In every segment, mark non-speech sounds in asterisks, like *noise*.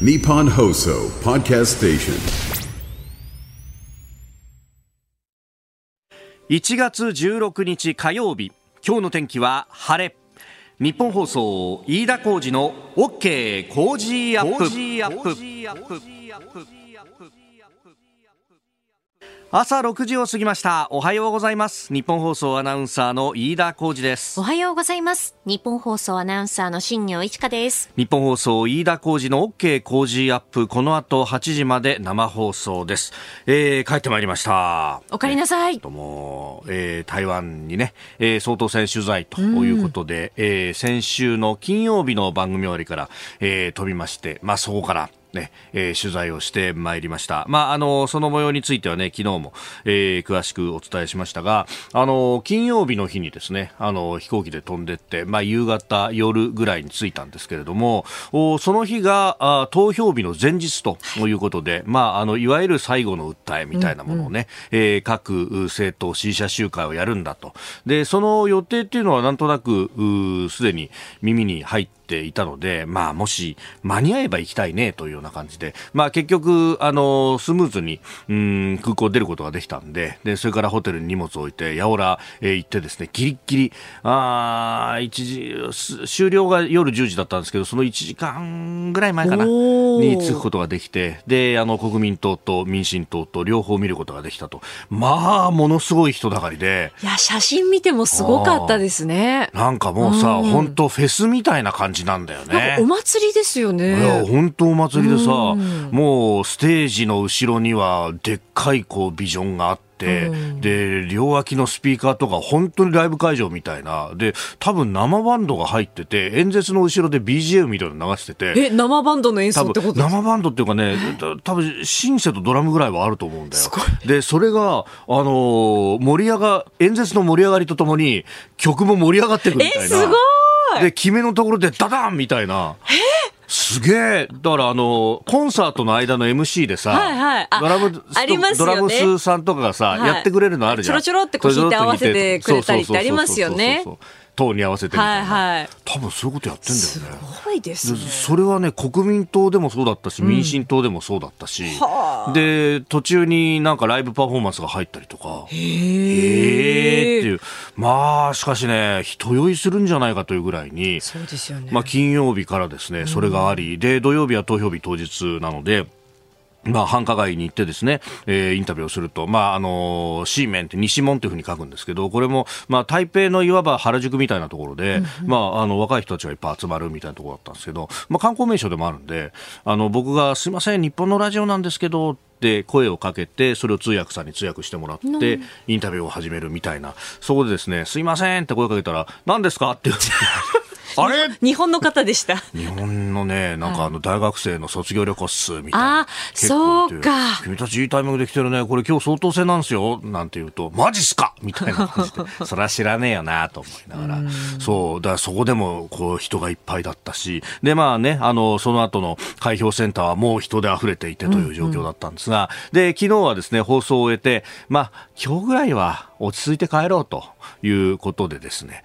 Nippon Hoso Podcast Station. 1月16日火曜日今日の天気は晴れ。日本放送飯田浩二の OK 工事アップ朝6時を過ぎました。おはようございます。日本放送アナウンサーの飯田浩二です。おはようございます。日本放送アナウンサーの新業一華です。日本放送飯田浩二の OK 工事アップ。この後8時まで生放送です、えー、帰ってまいりました。お帰りなさい、とも、えー、台湾にね、えー、総統選取材ということで、うん、えー、先週の金曜日の番組終わりから、えー、飛びましてまあそこからね、えー、取材をしてまいりました。まあ、あの、その模様についてはね、昨日も、えー、詳しくお伝えしましたが、あの、金曜日の日にですね、あの、飛行機で飛んでって、まあ、夕方、夜ぐらいに着いたんですけれども、おその日があ投票日の前日ということで、まあ、あの、いわゆる最後の訴えみたいなものをね、うんうん、えー、各政党支持者集会をやるんだと。で、その予定っていうのはなんとなく、すでに耳に入ってていたので、まあ、もし間に合えば行きたいねというような感じで、まあ、結局、あの、スムーズに、うん、空港出ることができたんで、で、それからホテルに荷物を置いて、八百屋、え行ってですね、ギリギリ、あ一時、終了が夜10時だったんですけど、その1時間ぐらい前かな、に着くことができて、で、あの、国民党と民進党と両方見ることができたと。まあ、ものすごい人だかりで。いや、写真見てもすごかったですね。なんかもうさ、本当フェスみたいな感じじなんだよね。お祭りですよね。いや、本当お祭りでさ、もうステージの後ろにはでっかいこうビジョンがあって、で両脇のスピーカーとか本当にライブ会場みたいな。で多分生バンドが入ってて演説の後ろで BGM みたいなの流してて。え生バンドの演奏ってこと生バンドっていうかね多分シンセとドラムぐらいはあると思うんだよ。でそれがあの盛り上が演説の盛り上がりとともに曲も盛り上がってくるみたいな。すごいで、決めのところでダダンみたいな。すげえ。だからあの、コンサートの間の MC でさ、はいはい、ドラム、ね、ドラムスさんとかがさ、はい、やってくれるのあるじゃん。ちょろちょろってこう弾いて合わせてくれたりってありますよね。党に合わせてみたいな、はいはい、多分そういうことやってんだよね。すごいです、ね、それはね国民党でもそうだったし、民進党でもそうだったし、うん、で途中になんかライブパフォーマンスが入ったりとか。へえっていう。まあしかしね人酔いするんじゃないかというぐらいに。そうですよね、まあ、金曜日からですねそれがあり、うん、で土曜日は投票日当日なのでまあ、繁華街に行ってですね、えー、インタビューをすると、まあ、あのー、シーメンって西門というふうに書くんですけど、これも、まあ、台北のいわば原宿みたいなところで、うんうん、まあ、あの、若い人たちがいっぱい集まるみたいなところだったんですけど、まあ、観光名所でもあるんで、あの、僕が、すいません、日本のラジオなんですけど、って声をかけて、それを通訳さんに通訳してもらって、インタビューを始めるみたいな、そこでですね、すいませんって声をかけたら、何ですかって言って。あれ？日本の方でした。日本のね、なんかあの大学生の卒業旅行っす、みたいな。あ、そうか。君たちいいタイミングで来てるね。これ今日相当戦なんですよ。なんて言うと、マジっすか？みたいな感じで。*laughs* そりゃ知らねえよなと思いながら。そう。だからそこでもこう人がいっぱいだったし。で、まあね、あの、その後の開票センターはもう人で溢れていてという状況だったんですが、うんうん、で、昨日はですね、放送を終えて、まあ、今日ぐらいは落ち着いて帰ろうということでですね、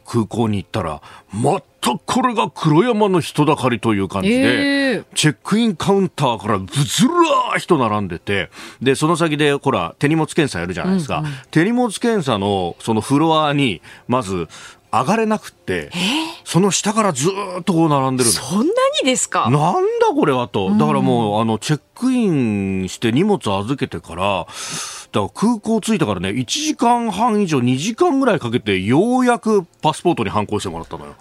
空港に行ったら、全くこれが黒山の人だかりという感じで、えー、チェックインカウンターからぶずらー人並んでて、で、その先で、ほら、手荷物検査やるじゃないですか。うんうん、手荷物検査のそのフロアに、まず、上がれなくって、その下からずっとこう並んでるそんなにですか？なんだこれはと。だからもう、あの、チェックインして荷物預けてから、だから空港着いたからね、1時間半以上、2時間ぐらいかけて、ようやくパスポートに反抗してもらったのよ。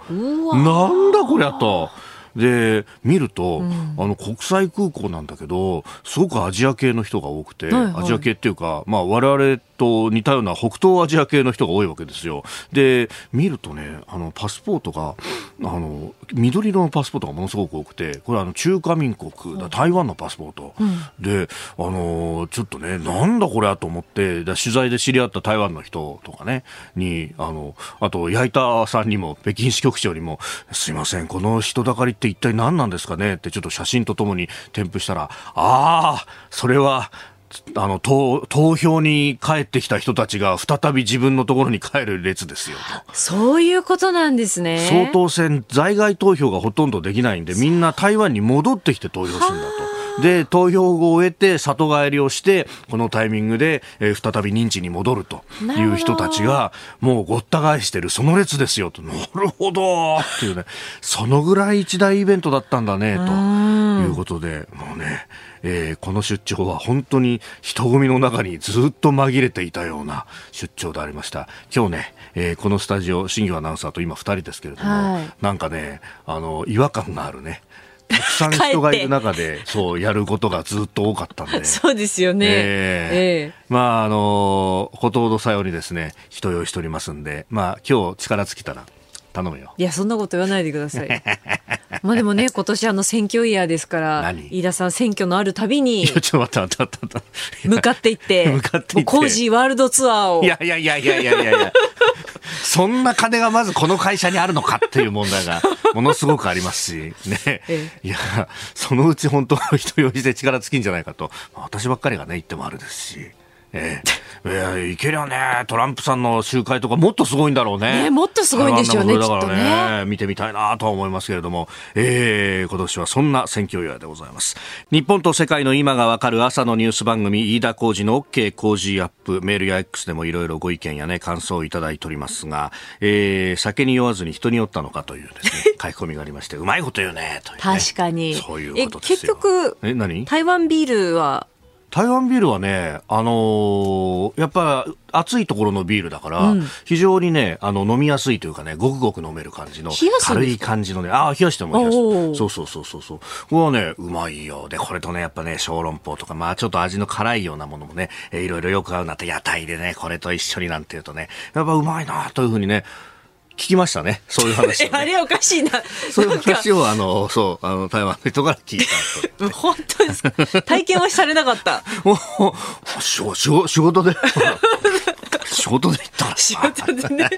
なんだこりゃと。で見ると、うん、あの国際空港なんだけどすごくアジア系の人が多くて、はいはい、アジア系っていうか、まあ、我々と似たような北東アジア系の人が多いわけですよ。で、見るとね、あの、パスポートが、あの、緑色のパスポートがものすごく多くて、これあの、中華民国、台湾のパスポート。うん、で、あの、ちょっとね、なんだこれやと思って、取材で知り合った台湾の人とかね、に、あの、あと、矢板さんにも、北京支局長にも、すいません、この人だかりって一体何なんですかね？ってちょっと写真とともに添付したら、ああ、それは、あの投投票に帰ってきた人たちが再び自分のところに帰る列ですよそういうことなんですね。総統選在外投票がほとんどできないんでみんな台湾に戻ってきて投票するんだと。で投票を終えて里帰りをしてこのタイミングで、えー再び認知に戻るという人たちがもうごった返してるその列ですよと。なるほど。っていうね。そのぐらい一大イベントだったんだねということでもうね、えーこの出張は本当に人混みの中にずっと紛れていたような出張でありました。今日ね、えーこのスタジオ新業アナウンサーと今2人ですけれども、はい。なんかねあの違和感があるねたくさん人がいる中で、そう、やることがずっと多かったんで。*laughs* そうですよね。えええまあ、あのほとほどさようにですね、人用意しておりますんで、まあ、今日力尽きたら、頼むよ。いや、そんなこと言わないでください。*laughs* まあでもね、今年あの選挙イヤーですから、何？飯田さん選挙のあるたびに。向かっていって、向かっていってもうコージーワールドツアーをいやいやいやいやいやいや。*laughs* そんな金がまずこの会社にあるのかっていう問題がものすごくありますし、ね。えいや、そのうち本当人用意して力尽きんじゃないかと、まあ私ばっかりがね、言ってもあるですし。ええ、いや、いけりゃね、トランプさんの集会とかもっとすごいんだろうね。ねもっとすごいんでしょうねだからきっと見てみたいなとは思いますけれども、えー、今年はそんな選挙イヤーでございます。日本と世界の今がわかる朝のニュース番組、飯田浩二の OK 工事アップ、メールや X でもいろいろご意見やね、感想をいただいておりますが、えー、酒に酔わずに人に酔ったのかというですね、*laughs* 書き込みがありまして、うまいこと言うね、という、ね。確かに。そういうことですよ。え、結局、え、何？台湾ビールは、台湾ビールはね、あのーやっぱ暑いところのビールだから、非常にね、あの飲みやすいというかね、ごくごく飲める感じの、軽い感じのね、ああ、冷やしても冷やしてそうそうそうそうそう。これはね、うまいよ。で、これとね、やっぱね、小籠包とか、まあちょっと味の辛いようなものもね、えーいろいろよく合うなって、屋台でね、これと一緒になんていうとね、やっぱうまいなというふうにね、聞きましたね。そういう話を、え、あね。*laughs* れおかしいな。そういう話を、あの、そう、あの、台湾の人から聞いたと。*laughs* 本当ですか？体験はされなかった。おお仕事仕事仕事で *laughs* 仕事で行った仕事でね。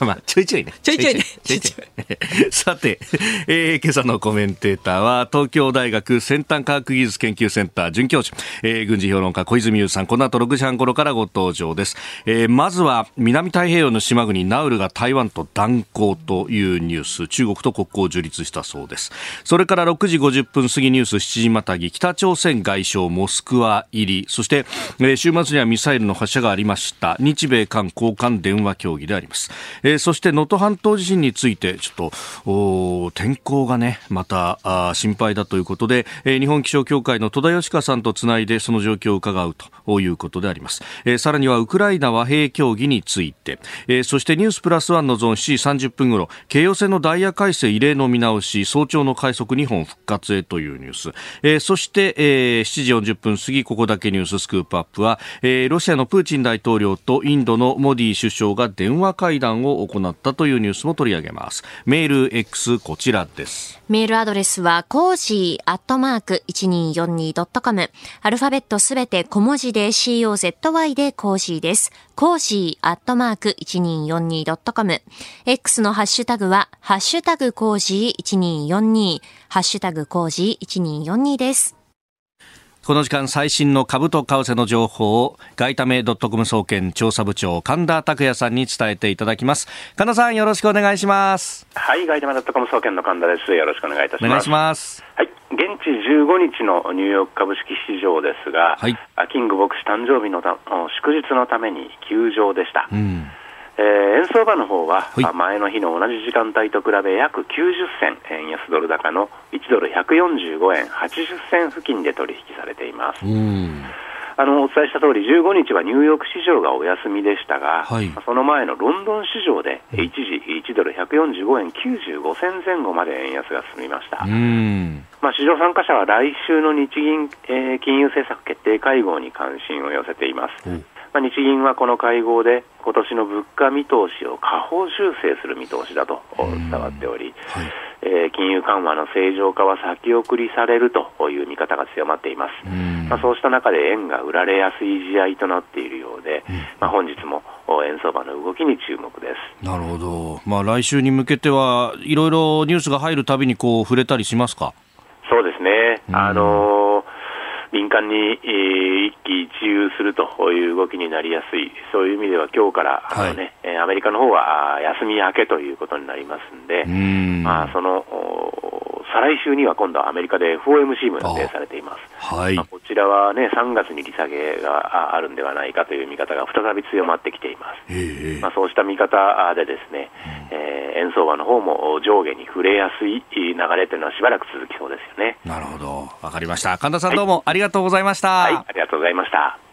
まあちょいちょいねちょいちょいねちょいちょいさて、えー今朝のコメンテーターは東京大学先端科学技術研究センター准教授、えー軍事評論家小泉悠さんこの後6時半頃からご登場です、えーまずは南太平洋の島国ナウルが台湾と断交というニュース中国と国交を樹立したそうです。それから6時50分過ぎニュース7時またぎ北朝鮮外相モスクワ入り。そして、え週末にはミサイルの発射がありました。日米韓交換電話協議であります、えそして能登半島地震についてちょっと天候がねまたあ心配だということで、え日本気象協会の戸田義香さんとつないでその状況を伺うということであります、えさらにはウクライナ和平協議について、えそしてニュースプラスワンのゾーン7時30分頃京葉線のダイヤ改正異例の見直し早朝の快速2本復活へというニュース、えーそして、えー7時40分過ぎここだけニューススクープアップは、えーロシアのプーチン大統領とインドのモディ首相が電話会談を行ったというニュースも取り上げますメール X こちらですメールアドレスは、コージーアットマーク 1242.com。アルファベットすべて小文字で COZY でコージーです。コージーアットマーク 1242.com。X のハッシュタグは、ハッシュタグコージー1242。ハッシュタグコージー1242です。この時間最新の株と為替の情報を外為ドットコム総研調査部長神田拓也さんに伝えていただきます神田さんよろしくお願いしますはい、ガイドットコム総研の神田です。よろしくお願いいたします。お願いしますはい、現地15日のニューヨーク株式市場ですが、はいあキング牧師誕生日の祝日のために休場でした。うんえー円相場の方は、はいあ前の日の同じ時間帯と比べ約90銭円安ドル高の1ドル145円80銭付近で取引されています。うんあのお伝えした通り、15日はニューヨーク市場がお休みでしたが、はいその前のロンドン市場で、一時1ドル145円95銭前後まで円安が進みました。うんまあ、市場参加者は来週の日銀、えー金融政策決定会合に関心を寄せています。おまあ、日銀はこの会合で今年の物価見通しを下方修正する見通しだと伝わっており、はい。えー金融緩和の正常化は先送りされるという見方が強まっています。うん。まあ、そうした中で円が売られやすい試合となっているようで、まあ、本日もお円相場の動きに注目です。なるほど、まあ、来週に向けてはいろいろニュースが入るたびにこう触れたりしますか？そうですね、うん。あのー敏感に、えー一喜一憂するという動きになりやすい、そういう意味では今日から、あのねえーアメリカの方は休み明けということになりますんで、ん。まあ、そのお再来週には今度はアメリカで FOMC も予定されています。はいまあ、。こちらはね、3月に利下げがああるんではないかという見方が再び強まってきています。ええまあ、そうした見方でですね、えー円相場の方も上下に触れやすい流れというのはしばらく続きそうですよね。なるほど。わかりました。神田さんどうもありがとうございました。はい、ありがとうございました。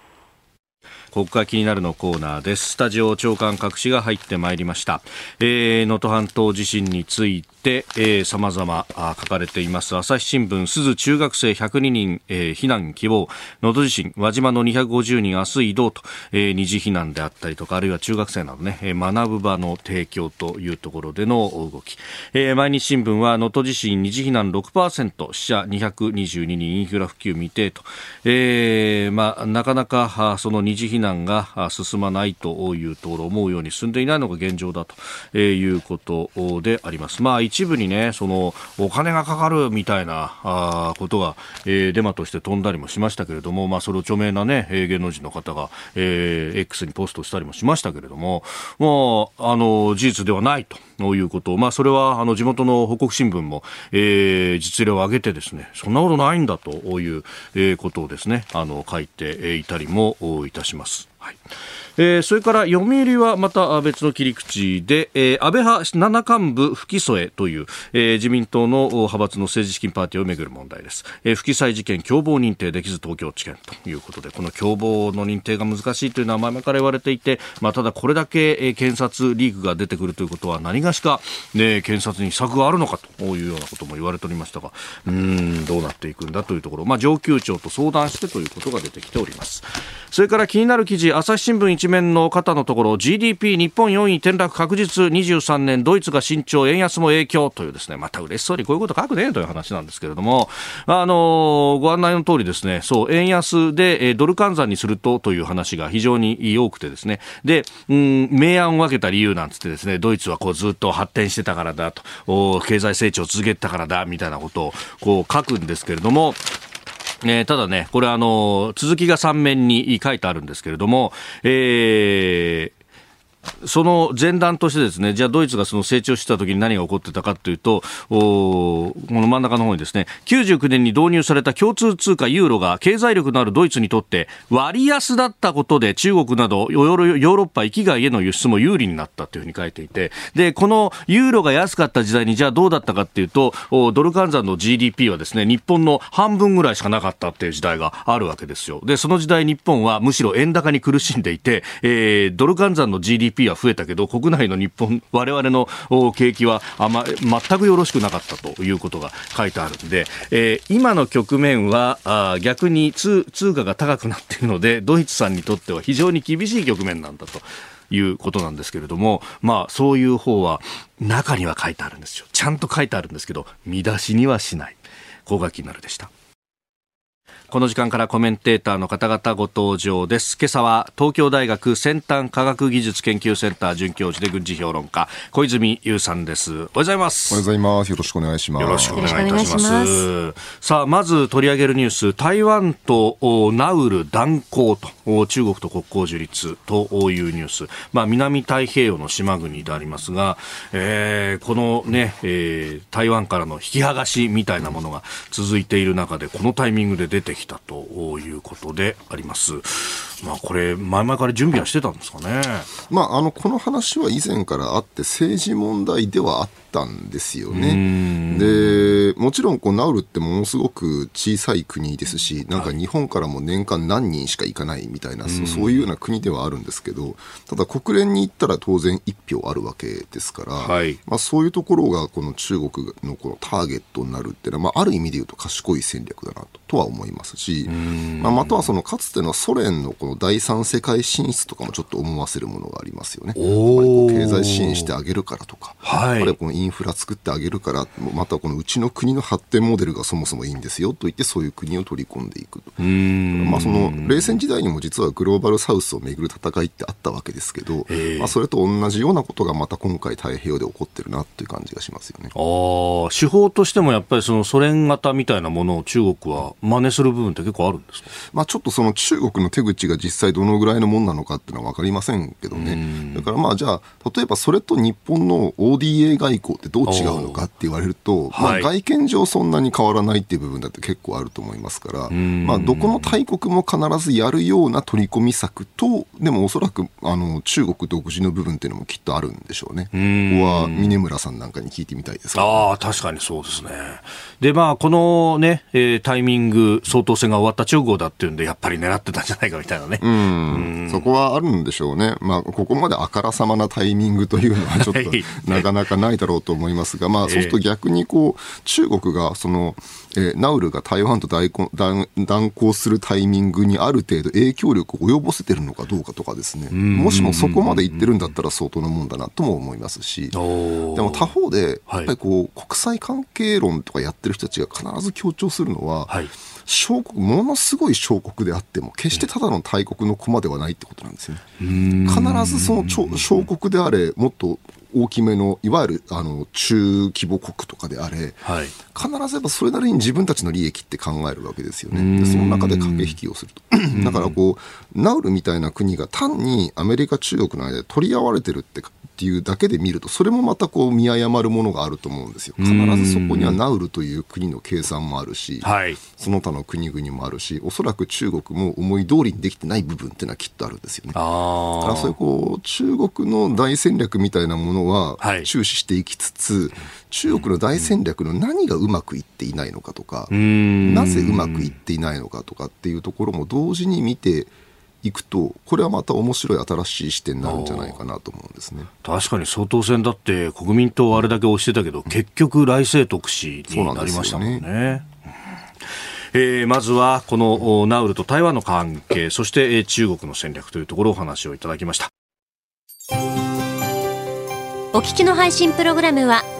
ここが気になるのコーナーです。スタジオ長官各紙が入ってまいりました。えー、能登半島地震について、えー、様々あ書かれています。朝日新聞、鈴中学生102人、えー、避難希望。能登地震、輪島の250人明日移動と、えー、二次避難であったりとか、あるいは中学生などね、えー学ぶ場の提供というところでの動き。えー、毎日新聞は能登地震二次避難6%、死者222人、インフラ普及未定と、えー、まあ、なかなかあその二次避難難が進まないというところ、思うように進んでいないのが現状だと、えいうことであります。まあ、一部にね、その、お金がかかるみたいなあことが、えーデマとして飛んだりもしましたけれども、まあ、それを著名なね、芸能人の方が、えー X にポストしたりもしましたけれども、もう、あの、事実ではないということ、まあ、それは、あの、地元の報告新聞も、えー実例を挙げてですね、そんなことないんだという、えーことをですね、あの、書いてえーいたりもいたします。はい。えーそれから読売はまた別の切り口で、えー安倍派七幹部不起訴へという、えー自民党の派閥の政治資金パーティーをめぐる問題です、えー不記載事件共謀認定できず東京地検ということでこの共謀の認定が難しいというのは前々から言われていて、まあ、ただこれだけ、えー検察リークが出てくるということは何がしか、ね、検察に策があるのかというようなことも言われておりましたがうーんどうなっていくんだというところ、まあ、上級庁と相談してということが出てきております。それから気になる記事朝日新聞一面の肩のところ GDP 日本4位転落確実23年ドイツが慎重円安も影響というですねまた嬉しそうにこういうこと書くねという話なんですけれどもあのご案内の通りですねそう円安でドル換算にするとという話が非常に多くてですねでうん明暗を分けた理由なんつってですねドイツはこうずっと発展してたからだと経済成長を続けてたからだみたいなことをこう書くんですけれどもえーただね、これあの、続きが3面に書いてあるんですけれども、えーその前段としてですね、じゃあドイツがその成長してた時に何が起こってたかというと、この真ん中の方にですね、99年に導入された共通通貨ユーロが経済力のあるドイツにとって割安だったことで中国などヨーロッパ域外への輸出も有利になったというふうに書いていて、で、このユーロが安かった時代にじゃあどうだったかっていうと、ドル換算の GDP はですね、日本の半分ぐらいしかなかったっていう時代があるわけですよ。で、その時代日本はむしろ円高に苦しんでいて、えードル換算の GDP は増えたけど、国内の日本、我々の景気はあま、全くよろしくなかったということが書いてあるんで、えー今の局面はあ逆に通通貨が高くなっているので、ドイツさんにとっては非常に厳しい局面なんだと。いうことなんですけれども、まあそういう方は中には書いてあるんですよ。ちゃんと書いてあるんですけど、見出しにはしない。ここが気になるでした。この時間からコメンテーターの方々ご登場です。今朝は東京大学先端科学技術研究センター准教授で軍事評論家、小泉優さんです。おはようございます。おはようございます。よろしくお願いします。よろしくお願いいたします。さあ、まず取り上げるニュース、台湾とおナウル断交と、お中国と国交樹立というニュース。まあ、南太平洋の島国でありますが、えーこのね、えー台湾からの引き剥がしみたいなものが続いている中で、このタイミングで出てきたということであります。まあ、これ、前々から準備はしてたんですかね。まあ、あの、この話は以前からあって政治問題ではあったんですよね。で、もちろんこうナウルってものすごく小さい国ですし、なんか日本からも年間何人しか行かないみたいな、そうそういうような国ではあるんですけど、ただ国連に行ったら当然一票あるわけですから、はいまあ、そういうところがこの中国のこのターゲットになるっていうのは、まあ、ある意味で言うと賢い戦略だなととは思いますし、まあ、またはそのかつてのソ連のこの第三世界進出とかもちょっと思わせるものがありますよね。経済支援してあげるからとか、はいやっぱりこのインフラ作ってあげるから、またこのうちの国の発展モデルがそもそもいいんですよと言って、そういう国を取り込んでいくと。まあ、その冷戦時代にも実はグローバルサウスをめぐる戦いってあったわけですけど、まあ、それと同じようなことがまた今回太平洋で起こってるなという感じがしますよね。ああ、手法としてもやっぱりそのソ連型みたいなものを中国は真似する部分って結構あるんですか？まあ、ちょっとその中国の手口が実際どのぐらいのもんなのかっていうのは分かりませんけどね、だからまあじゃあ、例えばそれと日本の ODA 外交ってどう違うのかって言われると、まあ、外見上そんなに変わらないっていう部分だって結構あると思いますから、まあ、どこの大国も必ずやるような取り込み策と、でもおそらくあの中国独自の部分っていうのもきっとあるんでしょうね。ここは峰村さんなんかに聞いてみたいですけど。ああ、確かにそうですね。で、まあ、このね、えータイミング、総統選が終わった直後だっていうんで、やっぱり狙ってたんじゃないかみたいなね。うん。そこはあるんでしょうね、まあ、ここまであからさまなタイミングというのはちょっと *laughs* はい。なかなかないだろうと思いますが、*laughs* まあ、そうすると逆にこう中国がその、えーナウルが台湾と断交断断交するタイミングにある程度影響力を及ぼせてるのかどうかとかですね、もしもそこまで言ってるんだったら相当なもんだなとも思いますし。でも他方で、はい。やっぱりこう国際関係論とかやってる人たちが必ず強調するのは、はい小国ものすごい小国であっても決してただの大国の駒ではないってことなんですよね。必ずその小国であれもっと大きめのいわゆるあの中規模国とかであれ、はい。必ずやっぱそれなりに自分たちの利益って考えるわけですよね。でその中で駆け引きをすると。だからこう、ナウルみたいな国が単にアメリカ、中国の間で取り合われてるってっていうだけで見ると、それもまたこう見誤るものがあると思うんですよ。必ずそこにはナウルという国の計算もあるし、はい。その他の国々もあるし、おそらく中国も思い通りにできてない部分っていうのはきっとあるんですよね。だあからそういうこう中国の大戦略みたいなものははい注視していきつつ、中国の大戦略の何がうまくいっていないのかとか、なぜうまくいっていないのかとかっていうところも同時に見ていくと、これはまた面白い新しい視点になるんじゃないかなと思うんですね。確かに総統選だって国民党あれだけ押してたけど、結局頼清徳氏になりましたもんね。えーまずはこのおナウルと台湾の関係そしてえー中国の戦略というところをお話をいただきましたお聞きの配信プログラムは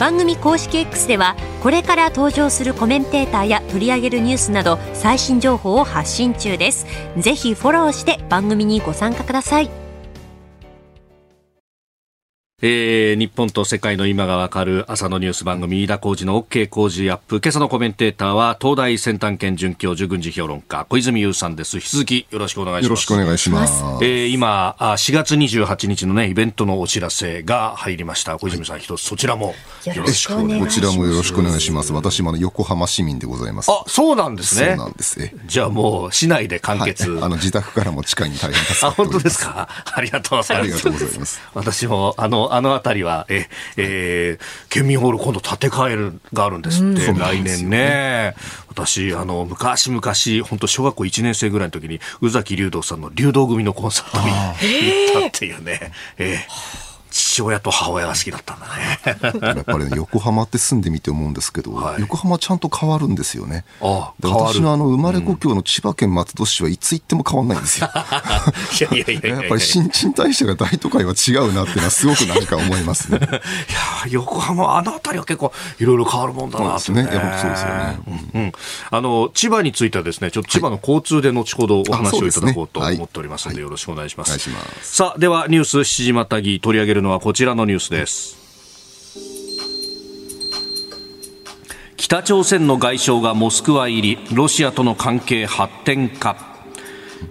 番組公式 X ではこれから登場するコメンテーターや取り上げるニュースなど最新情報を発信中です。ぜひフォローして番組にご参加ください。えー日本と世界の今がわかる朝のニュース番組飯田浩二の OK 工事アップ今朝のコメンテーターは東大先端研准教授軍事評論家小泉優さんです引き続きよろしくお願いしますよろしくお願いします。えー今あ4月28日のねイベントのお知らせが入りました小泉さん一つそちらもよろしくお願いしこますちらもよろしくお願いします。私も横浜市民でございます。あそうなんですそうねなんですね。じゃあもう市内で完はい、結、あの自宅からも近いに大変助かあ、本当っております。ですか。ありがとうございます。ありがとうございます。私も、あの、あのあたりは、え、えー県民ホール今度建て替えるがあるんですって、そうなん来年ね。私、あの、昔々、本当小学校1年生ぐらいの時に、宇崎竜道さんの竜道組のコンサートに行ったっていうね。えー父親と母親が好きだったんだね。*laughs* やっぱりね、横浜って住んでみて思うんですけど、はい。横浜ちゃんと変わるんですよね。あで変わる。私のあの生まれ故郷の千葉県松戸市はいつ行っても変わんないんですよ。*laughs* いやいやいやいやや。っぱり新陳代謝が大都会は違うなっていうのはすごく何か思いますね。*laughs* いやー横浜、あの辺りは結構いろいろ変わるもんだなとね。いやそうですよね。うんうん。あの千葉についてはですね、ちょっと千葉の交通で後ほどお話をいただこうと思っておりますので、よろしくお願いします。お願いします。さあ、ではニュース7時またぎ取り上げるのはここちらのニュースです。北朝鮮の外相がモスクワ入り、ロシアとの関係発展か。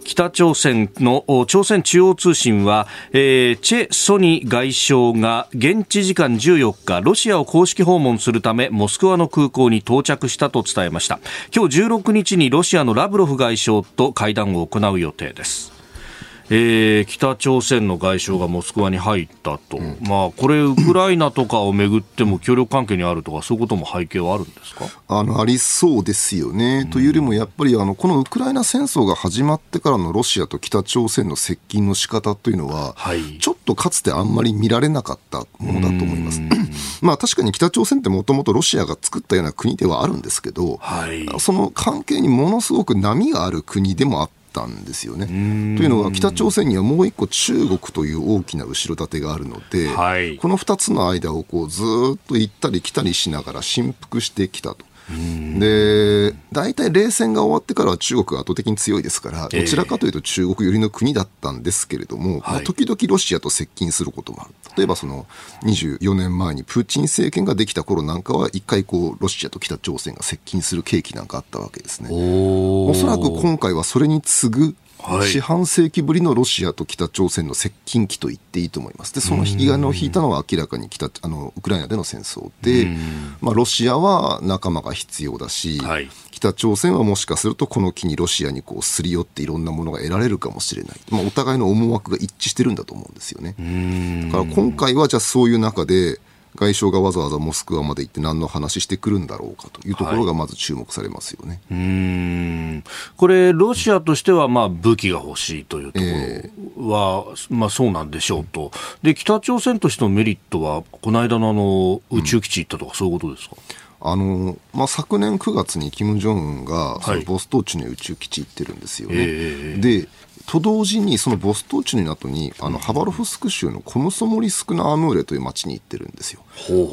北朝鮮の朝鮮中央通信は、えーチェ・ソニ外相が現地時間14日ロシアを公式訪問するためモスクワの空港に到着したと伝えました今日16日にロシアのラブロフ外相と会談を行う予定ですえー、北朝鮮の外相がモスクワに入ったと、うん、まあ、これ、ウクライナとかをめぐっても協力関係にあるとか、そういうことも背景はあるんですか？あのありそうですよね。うん、というよりも、やっぱりあのこのウクライナ戦争が始まってからのロシアと北朝鮮の接近の仕方というのは、はい、ちょっとかつてあんまり見られなかったものだと思います。*clears throat* まあ、確かに北朝鮮ってもともとロシアが作ったような国ではあるんですけど、はい、その関係にものすごく波がある国でもあったんですよね。というのは北朝鮮にはもう一個中国という大きな後ろ盾があるので、はい、この2つの間をこうずっと行ったり来たりしながら振幅してきたと。で大体冷戦が終わってからは中国が圧倒的に強いですから、どちらかというと中国寄りの国だったんですけれども、えー、まあ、時々ロシアと接近することもある、例えばその24年前にプーチン政権ができた頃なんかは、一回こう、ロシアと北朝鮮が接近する契機なんかあったわけですね。おそらく今回はそれに次ぐはい、四半世紀ぶりのロシアと北朝鮮の接近期と言っていいと思います。で、その引き金を引いたのは明らかに北あのウクライナでの戦争で、まあ、ロシアは仲間が必要だし、はい、北朝鮮はもしかするとこの機にロシアにこうすり寄っていろんなものが得られるかもしれない、まあ、お互いの思惑が一致してるんだと思うんですよね。だから今回はじゃあそういう中で外相がわざわざモスクワまで行って何の話してくるんだろうかというところがまず注目されますよね、はい、うん。これ、ロシアとしてはまあ武器が欲しいというところは、えー、まあ、そうなんでしょうと、で北朝鮮としてのメリットは、この間のあの宇宙基地行ったとか、そういうことですか？あのまあ、昨年9月に金正恩がそのボストーチの宇宙基地行ってるんですよね。はいえー、でと同時に、そのボストーチの後に、あの、ハバロフスク州のコムソモリスクナアムーレという町に行ってるんですよ。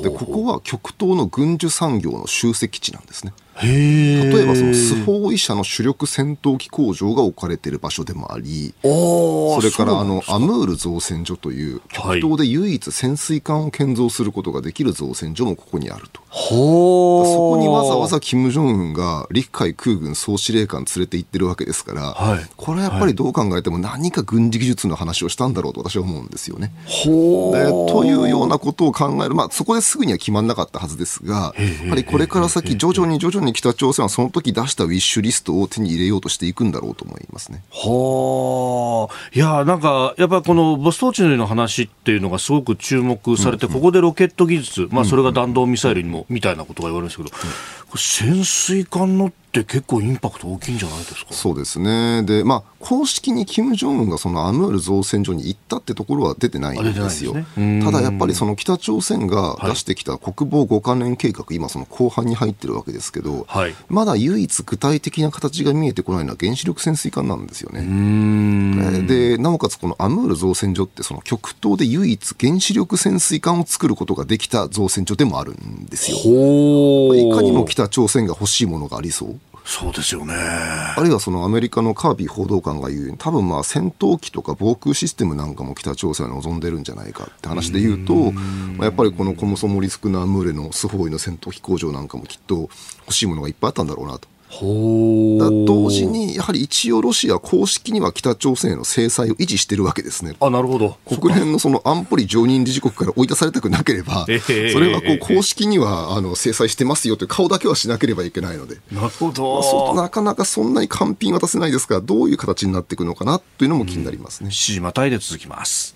で、ここは極東の軍需産業の集積地なんですね。例えばそのスフォーイ社の主力戦闘機工場が置かれている場所でもありそれからあのアムール造船所という極東で唯一潜水艦を建造することができる造船所もここにあると、そこにわざわざ金正恩が陸海空軍総司令官連れて行ってるわけですから、はい、これはやっぱりどう考えても何か軍事技術の話をしたんだろうと私は思うんですよね。でというようなことを考える、まあ、そこですぐには決まらなかったはずですがやはりこれから先徐々に徐々にに北朝鮮はその時出したウィッシュリストを手に入れようとしていくんだろうと思いますね。はあ。いや、なんか、やっぱこのボストーチヌイの話っていうのがすごく注目されて、うんうん、ここでロケット技術、まあそれが弾道ミサイルにも、みたいなことが言われるんですけど、うん、潜水艦のって結構インパクト大きいんじゃないですか？そうですね。で、まあ、公式に金正恩がそのアムール造船所に行ったってところは出てないんですよ。すね、ただやっぱりその北朝鮮が出してきた国防5カ年計画、はい、今その後半に入ってるわけですけど、はい、まだ唯一具体的な形が見えてこないのは原子力潜水艦なんですよね。で、なおかつこのアムール造船所ってその極東で唯一原子力潜水艦を作ることができた造船所でもあるんですよ。いかにも北朝鮮が欲しいものがありそう。そうですよね。あるいはそのアメリカのカービー報道官が言うように、多分まあ戦闘機とか防空システムなんかも北朝鮮は望んでるんじゃないかって話で言うと、まあ、やっぱりこのコムソモリスクナームーレのスホーイの戦闘機工場なんかもきっと欲しいものがいっぱいあったんだろうなと。だ同時に、やはり一応ロシア公式には北朝鮮への制裁を維持しているわけですね。あなるほど国連のその安保理常任理事国から追い出されたくなければ、えー、それはこう公式にはあの制裁してますよという顔だけはしなければいけないので、なるほど、まあ、なかなかそんなに完品渡せないですが、どういう形になっていくのかなというのも気になりますね。うん、時またいで続きます。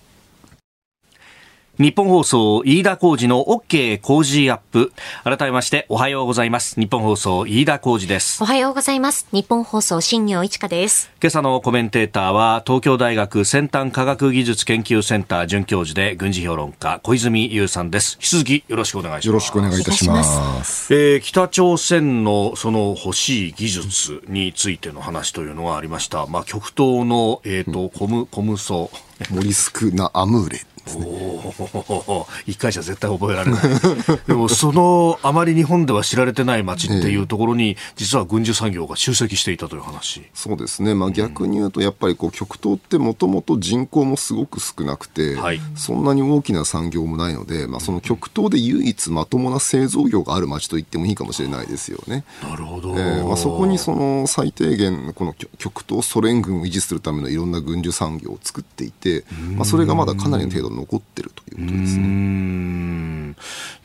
日本放送飯田浩二の OK 工事アップ。改めましておはようございます。日本放送飯田浩二です。おはようございます。日本放送新業一華です。今朝のコメンテーターは東京大学先端科学技術研究センター准教授で軍事評論家小泉優さんです。引き続きよろしくお願いします。よろしくお願いいたします。えー、北朝鮮のその欲しい技術についての話というのがありました。まあ極東のえっ、ー、と、うん、コムコムソ。モリスクナアムーレですね。お一回じゃ絶対覚えられない。*laughs* でもそのあまり日本では知られてない街っていうところに、実は軍需産業が集積していたという話。そうですね。まあ逆に言うとやっぱりこう極東ってもともと人口もすごく少なくて、はい、そんなに大きな産業もないので、まあその極東で唯一まともな製造業がある街と言ってもいいかもしれないですよね。なるほど。えー、まあそこにその最低限この極東ソ連軍を維持するためのいろんな軍需産業を作っていて、まあそれがまだかなりの程度残ってるということですね。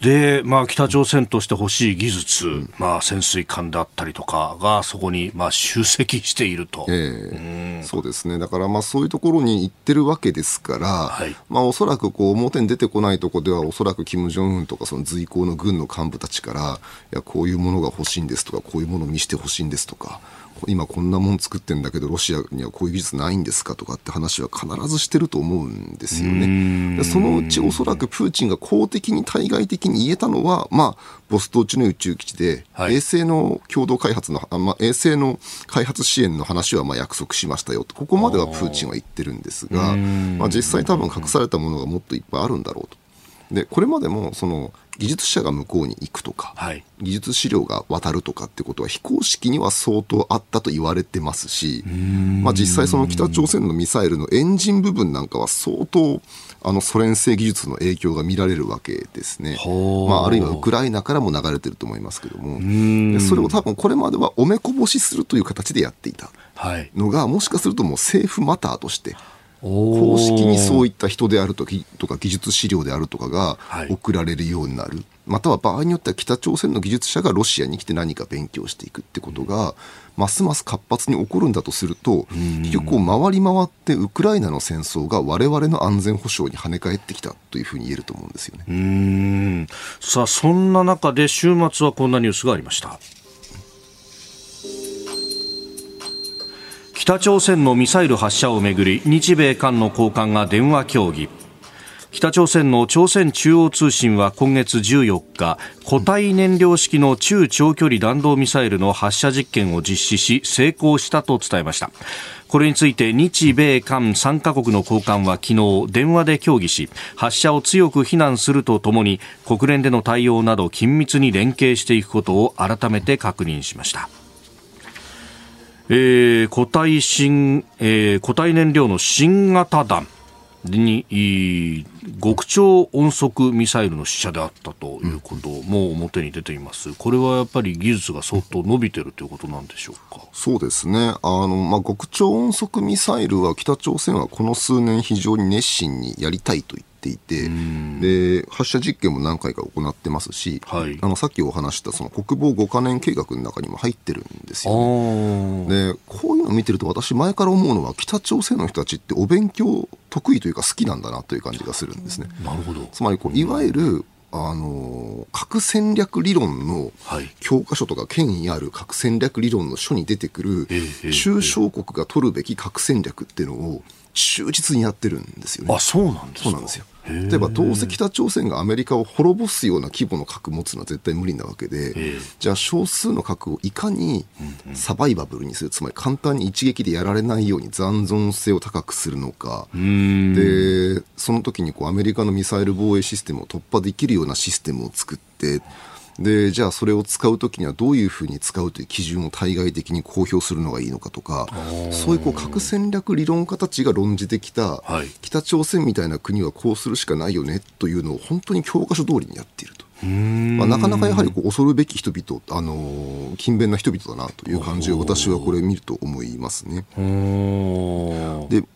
で、まあ、北朝鮮として欲しい技術、まあ、潜水艦であったりとかがそこに、まあ、集積していると。ええ。そうですね、だからまあそういうところに行ってるわけですから、はい。まあ、おそらくこう表に出てこないところでは、おそらく金正恩とかその随行の軍の幹部たちから、いや、こういうものが欲しいんですとか、こういうものを見せてほしいんですとか、今こんなもん作ってんだけど、ロシアにはこういう技術ないんですかとかって話は必ずしてると思うんですよね。でそのうちおそらくプーチンが公的に対外的に言えたのは、まあ、ボストーチの宇宙基地で、はい。衛星の共同開発の、あまあ、衛星の開発支援の話はまあ約束しましたよと、ここまではプーチンは言ってるんですが、まあ、実際多分隠されたものがもっといっぱいあるんだろうと。で、これまでもその技術者が向こうに行くとか、はい。技術資料が渡るとかってことは非公式には相当あったと言われてますし、まあ、実際その北朝鮮のミサイルのエンジン部分なんかは相当あのソ連製技術の影響が見られるわけですね。まあ、あるいはウクライナからも流れてると思いますけども、でそれを多分これまではおめこぼしするという形でやっていたはい。のが、もしかするともう政府マターとして、公公式にそういった人であるときとか技術資料であるとかがはい。送られるようになる、または場合によっては北朝鮮の技術者がロシアに来て何か勉強していくってことが、ますます活発に起こるんだとすると、結局こう回り回ってウクライナの戦争が我々の安全保障に跳ね返ってきたというふうに言えると思うんですよね。うーん。さあ、そんな中で週末はこんなニュースがありました。北朝鮮のミサイル発射をめぐり日米韓の高官が電話協議。北朝鮮の朝鮮中央通信は今月14日固体燃料式の中長距離弾道ミサイルの発射実験を実施し成功したと伝えました。これについて日米韓3カ国の高官は昨日電話で協議し発射を強く非難するとともに国連での対応など緊密に連携していくことを改めて確認しました。えー固体新、えー固体燃料の新型弾に、極超音速ミサイルの試射であったということも表に出ています。これはやっぱり技術が相当伸びてるということなんでしょうか？そうですね。あの、まあ、極超音速ミサイルは北朝鮮はこの数年非常に熱心にやりたいと言っていて、で、発射実験も何回か行ってますし、はいあの、さっきお話したその国防5カ年計画の中にも入ってるんですあよね。ーで、こういうのを見てると私前から思うのは北朝鮮の人たちってお勉強得意というか好きなんだなという感じがするんですね。なるほど。つまりこう、いわゆる、あの、核戦略理論のはい教科書とか権威ある核戦略理論の書に出てくるええ中小国が取るべき核戦略っていうのを忠実にやってるんですよね。あ、そうなんですか。そうなんですよ。例えばどうせ北朝鮮がアメリカを滅ぼすような規模の核持つのは絶対無理なわけで、ええ。じゃあ少数の核をいかにサバイバブルにする、つまり簡単に一撃でやられないように残存性を高くするのか、でその時にこうアメリカのミサイル防衛システムを突破できるようなシステムを作って、でじゃあそれを使うときにはどういうふうに使うという基準を対外的に公表するのがいいのかとかそういうこう核戦略理論家たちが論じてきた、はい北朝鮮みたいな国はこうするしかないよねというのを本当に教科書通りにやっていると。まあ、なかなかやはりこう恐るべき人々、あのー勤勉な人々だなという感じを私はこれ見ると思いますね。で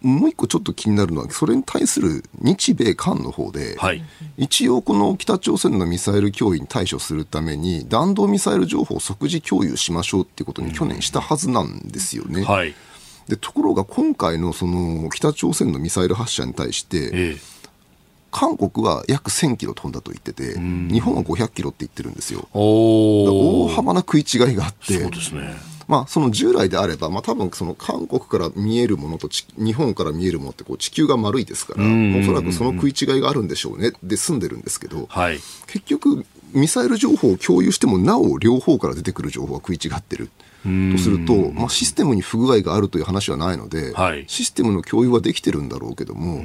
もう一個ちょっと気になるのはそれに対する日米韓の方で、はい。一応この北朝鮮のミサイル脅威に対処するために弾道ミサイル情報を即時共有しましょうっていうことに去年したはずなんですよね。はい。でところが今回のその北朝鮮のミサイル発射に対してえ韓国は約1000キロ飛んだと言ってて日本は500キロって言ってるんですよ。大幅な食い違いがあってそうですね。まあ、その従来であれば、まあ、多分その韓国から見えるものとち日本から見えるものってこう地球が丸いですから、おそらくその食い違いがあるんでしょうねで済んでるんですけど、はい。結局、ミサイル情報を共有してもなお両方から出てくる情報が食い違ってる。とすると、まあ、システムに不具合があるという話はないので、はい。システムの共有はできてるんだろうけども、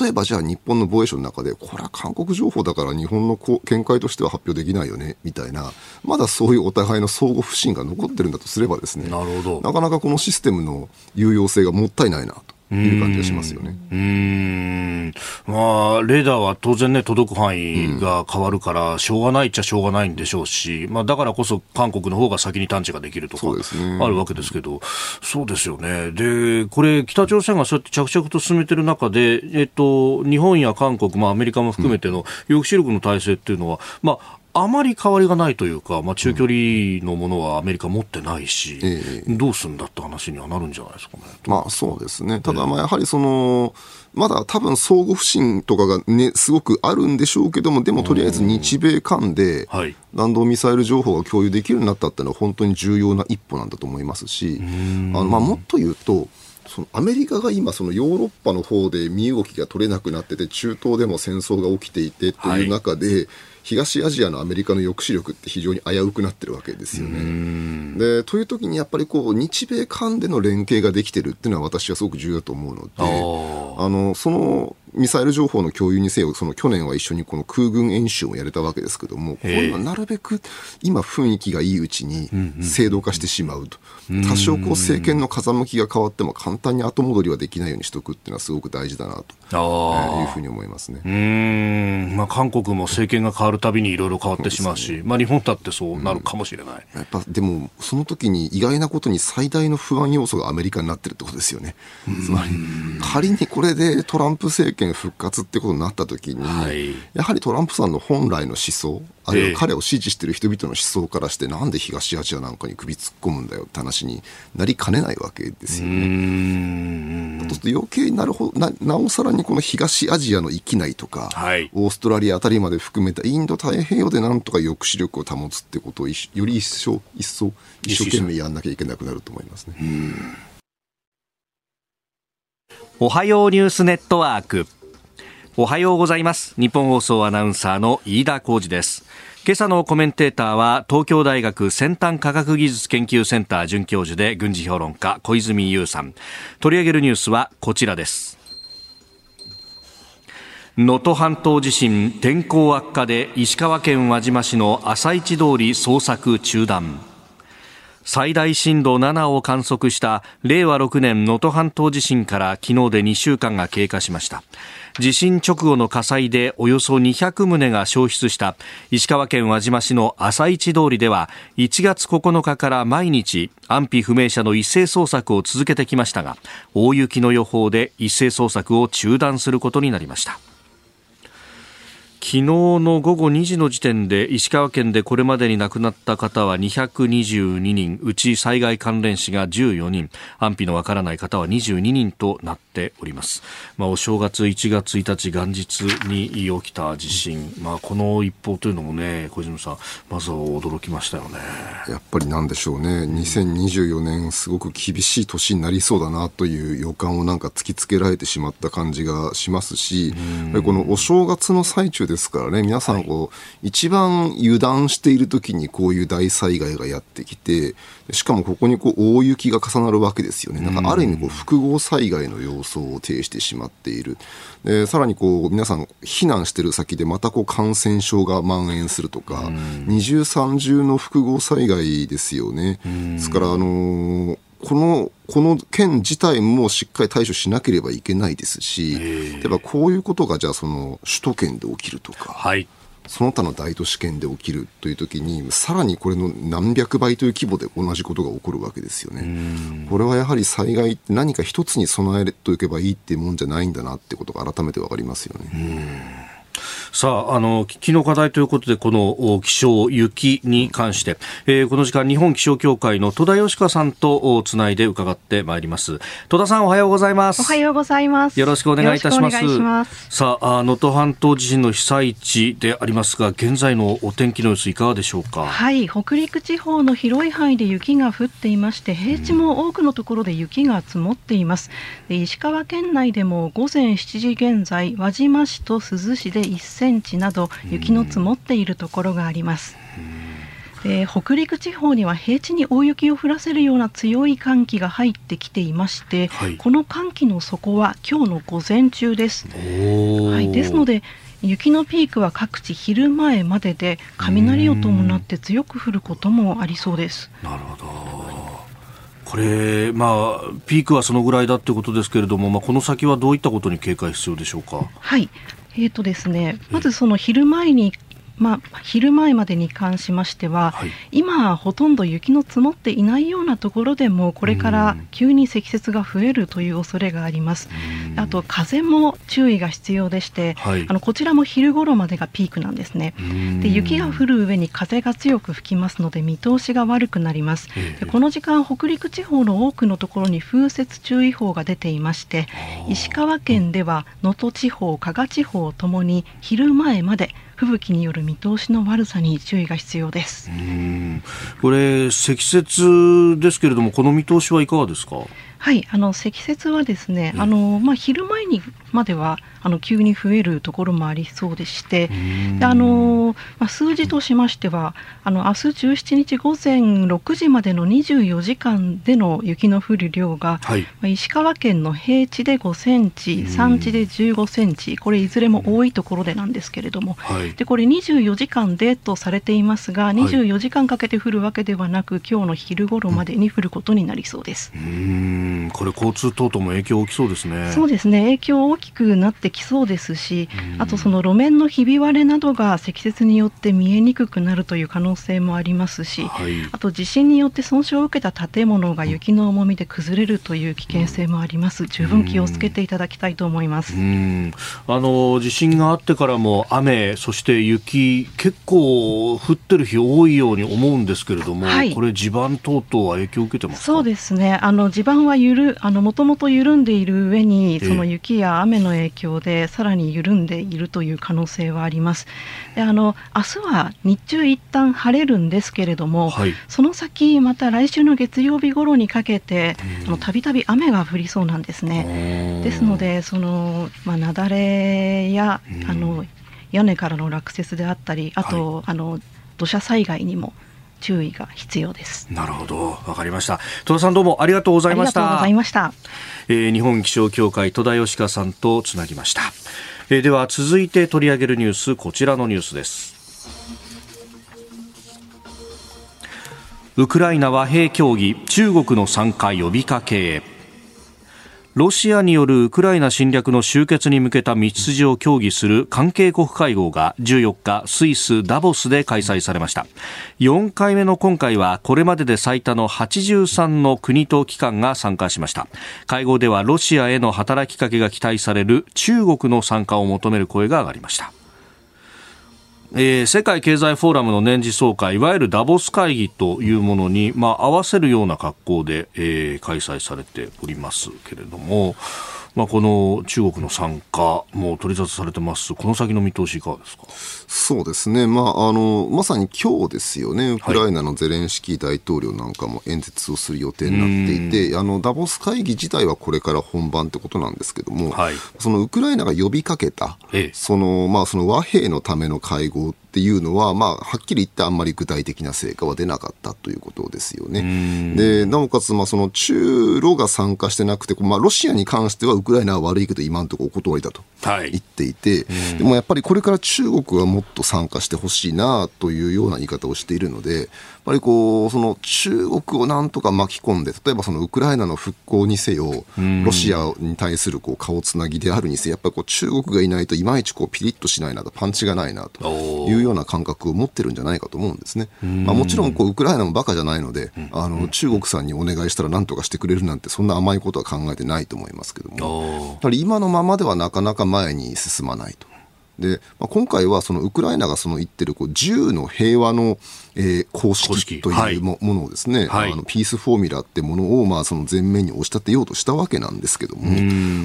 例えばじゃあ日本の防衛省の中で、これは韓国情報だから日本の見解としては発表できないよね、みたいな、まだそういうお互いの相互不信が残ってるんだとすればですね、なるほど。なかなかこのシステムの有用性がもったいないなという感じがしますよね。うんまあ、レーダーは当然ね、届く範囲が変わるから、しょうがないっちゃしょうがないんでしょうし、まあ、だからこそ韓国の方が先に探知ができるとか、あるわけですけど、そうですよね。で、これ、北朝鮮がそうやって着々と進めてる中で、えっと、日本や韓国、まあ、アメリカも含めての抑止力の体制っていうのは、まあ、あまり変わりがないというか、まあ、中距離のものはアメリカ持ってないし、うん、どうすんだって話にはなるんじゃないですかね。まあそうですね。ただ、まあやはりその、まだ多分相互不信とかがね、すごくあるんでしょうけども、でもとりあえず日米間で弾道ミサイル情報が共有できるようになったっていうのは本当に重要な一歩なんだと思いますし、あのまあもっと言うと、そのアメリカが今、そのヨーロッパの方で身動きが取れなくなってて、中東でも戦争が起きていてという中で、はい東アジアのアメリカの抑止力って非常に危うくなってるわけですよね。でという時にやっぱりこう日米間での連携ができてるっていうのは私はすごく重要だと思うのであのそのミサイル情報の共有にせよ、その去年は一緒にこの空軍演習をやれたわけですけども、これはなるべく今雰囲気がいいうちに制度化してしまうと。多少こう政権の風向きが変わっても簡単に後戻りはできないようにしておくっていうのはすごく大事だなと、えー、いうふうに思いますね。うん、まあ、韓国も政権が変わるたびにいろいろ変わってしまうし、うまあ、日本だってそうなるかもしれない。やっぱでも、その時に意外なことに最大の不安要素がアメリカになってるってことですよね。つまり、仮にこれでトランプ政権復活ってことになった時に、はい、やはりトランプさんの本来の思想、あるいは彼を支持している人々の思想からして、なんで東アジアなんかに首突っ込むんだよって話になりかねないわけですよね。そうすると余計になるほどな、なおさらにこの東アジアの域内とか、はい、オーストラリアあたりまで含めたインド太平洋でなんとか抑止力を保つってことをより一層、一層、一生懸命やんなきゃいけなくなると思いますね。おはようニュースネットワーク。おはようございます。日本放送アナウンサーの飯田浩二です。今朝のコメンテーターは東京大学先端科学技術研究センター准教授で軍事評論家小泉悠さん。取り上げるニュースはこちらです。能登半島地震天候悪化で石川県輪島市の朝市通り捜索中断。最大震度7を観測した令和6年能登半島地震から昨日で2週間が経過しました。地震直後の火災でおよそ200棟が焼失した。石川県輪島市の朝市通りでは1月9日から毎日安否不明者の一斉捜索を続けてきましたが大雪の予報で一斉捜索を中断することになりました。昨日の午後2時の時点で石川県でこれまでに亡くなった方は222人うち災害関連死が14人安否のわからない方は22人となっております、まあ、お正月1月1日元日に起きた地震、まあ、この一報というのもね小泉さんまずは驚きましたよね。やっぱりなんでしょうね。2024年すごく厳しい年になりそうだなという予感をなんか突きつけられてしまった感じがしますしこのお正月の最中ですからね、皆さんこう、はい、一番油断している時にこういう大災害がやってきて、しかもここにこう大雪が重なるわけですよね。なんかある意味こう複合災害の様相を呈してしまっている。でさらにこう皆さん避難してる先でまたこう感染症が蔓延するとか、二重三重の複合災害ですよね。ですからあのーこの、この件自体もしっかり対処しなければいけないですし、例えばこういうことがじゃあその首都圏で起きるとか、はい、その他の大都市圏で起きるという時に、さらにこれの何百倍という規模で同じことが起こるわけですよね。これはやはり災害って何か一つに備えておけばいいっていうもんじゃないんだなってことが改めて分かりますよね。さあ、あの、危機の課題ということで、この気象、雪に関して、えー、この時間、日本気象協会の戸田義香さんとつないで伺ってまいります。戸田さん、おはようございます。おはようございます。よろしくお願いいたします。ますさあ、能登半島地震の被災地でありますが、現在のお天気の様子、いかがでしょうか？はい、北陸地方の広い範囲で雪が降っていまして、平地も多くのところで雪が積もっています。で石川県内でも午前7時現在、輪島市と珠洲市で1センチなど雪の積もっているところがあります。で北陸地方には平地に大雪を降らせるような強い寒気が入ってきていまして、はい、この寒気の底は今日の午前中です。はい、ですので雪のピークは各地昼前までで雷を伴って強く降ることもありそうです。なるほどこれ、まあ、ピークはそのぐらいだってことですけれども、まあ、この先はどういったことに警戒必要でしょうか？はいえーとですね、まずその昼前にまあ、昼前までに関しましては、はい、今、ほとんど雪の積もっていないようなところでもこれから急に積雪が増えるという恐れがあります。あと風も注意が必要でして、はい、あのこちらも昼頃までがピークなんですね。で雪が降る上に風が強く吹きますので見通しが悪くなります。でこの時間北陸地方の多くのところに風雪注意報が出ていまして石川県では能登地方加賀地方ともに昼前まで吹雪による見通しの悪さに注意が必要です。これ積雪ですけれどもこの見通しはいかがですか？はいあの積雪はですね、あのまあ、昼前にまではあの急に増えるところもありそうでして、であのまあ、数字としましては、あの明日17日午前6時までの24時間での雪の降る量が、はい、まあ、石川県の平地で5センチ、山地で15センチ、これいずれも多いところでなんですけれども、はい、でこれ24時間でとされていますが、24時間かけて降るわけではなく、今日の昼頃までに降ることになりそうです。うんこれ交通等々も影響大きそうですね。そうですね。影響大きくなってきそうですし、あとその路面のひび割れなどが積雪によって見えにくくなるという可能性もありますし、はい、あと地震によって損傷を受けた建物が雪の重みで崩れるという危険性もあります。十分気をつけていただきたいと思います。あの地震があってからも雨、そして雪、結構降ってる日多いように思うんですけれども、はい、これ地盤等々は影響を受けてますそうですね。あの地盤はゆるあのもともと緩んでいる上にその雪や雨の影響でさらに緩んでいるという可能性はあります。であの明日は日中一旦晴れるんですけれども、はい、その先また来週の月曜日頃にかけてたびたび雨が降りそうなんですね。ですのでそのまあ雪崩やあの屋根からの落雪であったり、あと、はい、あの土砂災害にも注意が必要です。なるほど。わかりました。戸田さんどうもありがとうございました。ありがとうございました、えー、日本気象協会戸田義香さんとつなぎました、えー、では続いて取り上げるニュースこちらのニュースです。ウクライナ和平協議中国の参加呼びかけロシアによるウクライナ侵略の終結に向けた道筋を協議する関係国会合が14日スイス・ダボスで開催されました。4回目の今回はこれまでで最多の83の国と機関が参加しました。会合ではロシアへの働きかけが期待される中国の参加を求める声が上がりました。えー、世界経済フォーラムの年次総会いわゆるダボス会議というものに、まあ、合わせるような格好で、えー、開催されておりますけれども、まあ、この中国の参加も取り沙汰されてます。この先の見通しいかがですか？そうですね、まあ、あのまさに今日ですよね、ウクライナのゼレンスキー大統領なんかも演説をする予定になっていて、あのダボス会議自体はこれから本番ってことなんですけども、はい、そのウクライナが呼びかけた、ええ、そのまあ、その和平のための会合っていうのは、まあ、はっきり言ってあんまり具体的な成果は出なかったということですよね。でなおかつ、まあ、その中ロが参加してなくて、まあ、ロシアに関してはウクライナは悪いけど今のところお断りだと言っていて、はい、でもやっぱりこれから中国はもっと参加してほしいなというような言い方をしているので、っぱりこうその中国をなんとか巻き込んで例えばそのウクライナの復興にせよロシアに対するこう顔つなぎであるにせよやっぱりこう中国がいないといまいちこうピリッとしないなとパンチがないなというような感覚を持ってるんじゃないかと思うんですね。まあ、もちろんこうウクライナもバカじゃないのであの中国さんにお願いしたらなんとかしてくれるなんてそんな甘いことは考えてないと思いますけども。やっぱり今のままではなかなか前に進まないと。で、まあ、今回はそのウクライナがその言ってるこう銃の平和のえー、公式というも,、のをですね、はい、あのピースフォーミュラってものを、まあ、その前面に押し立てようとしたわけなんですけども、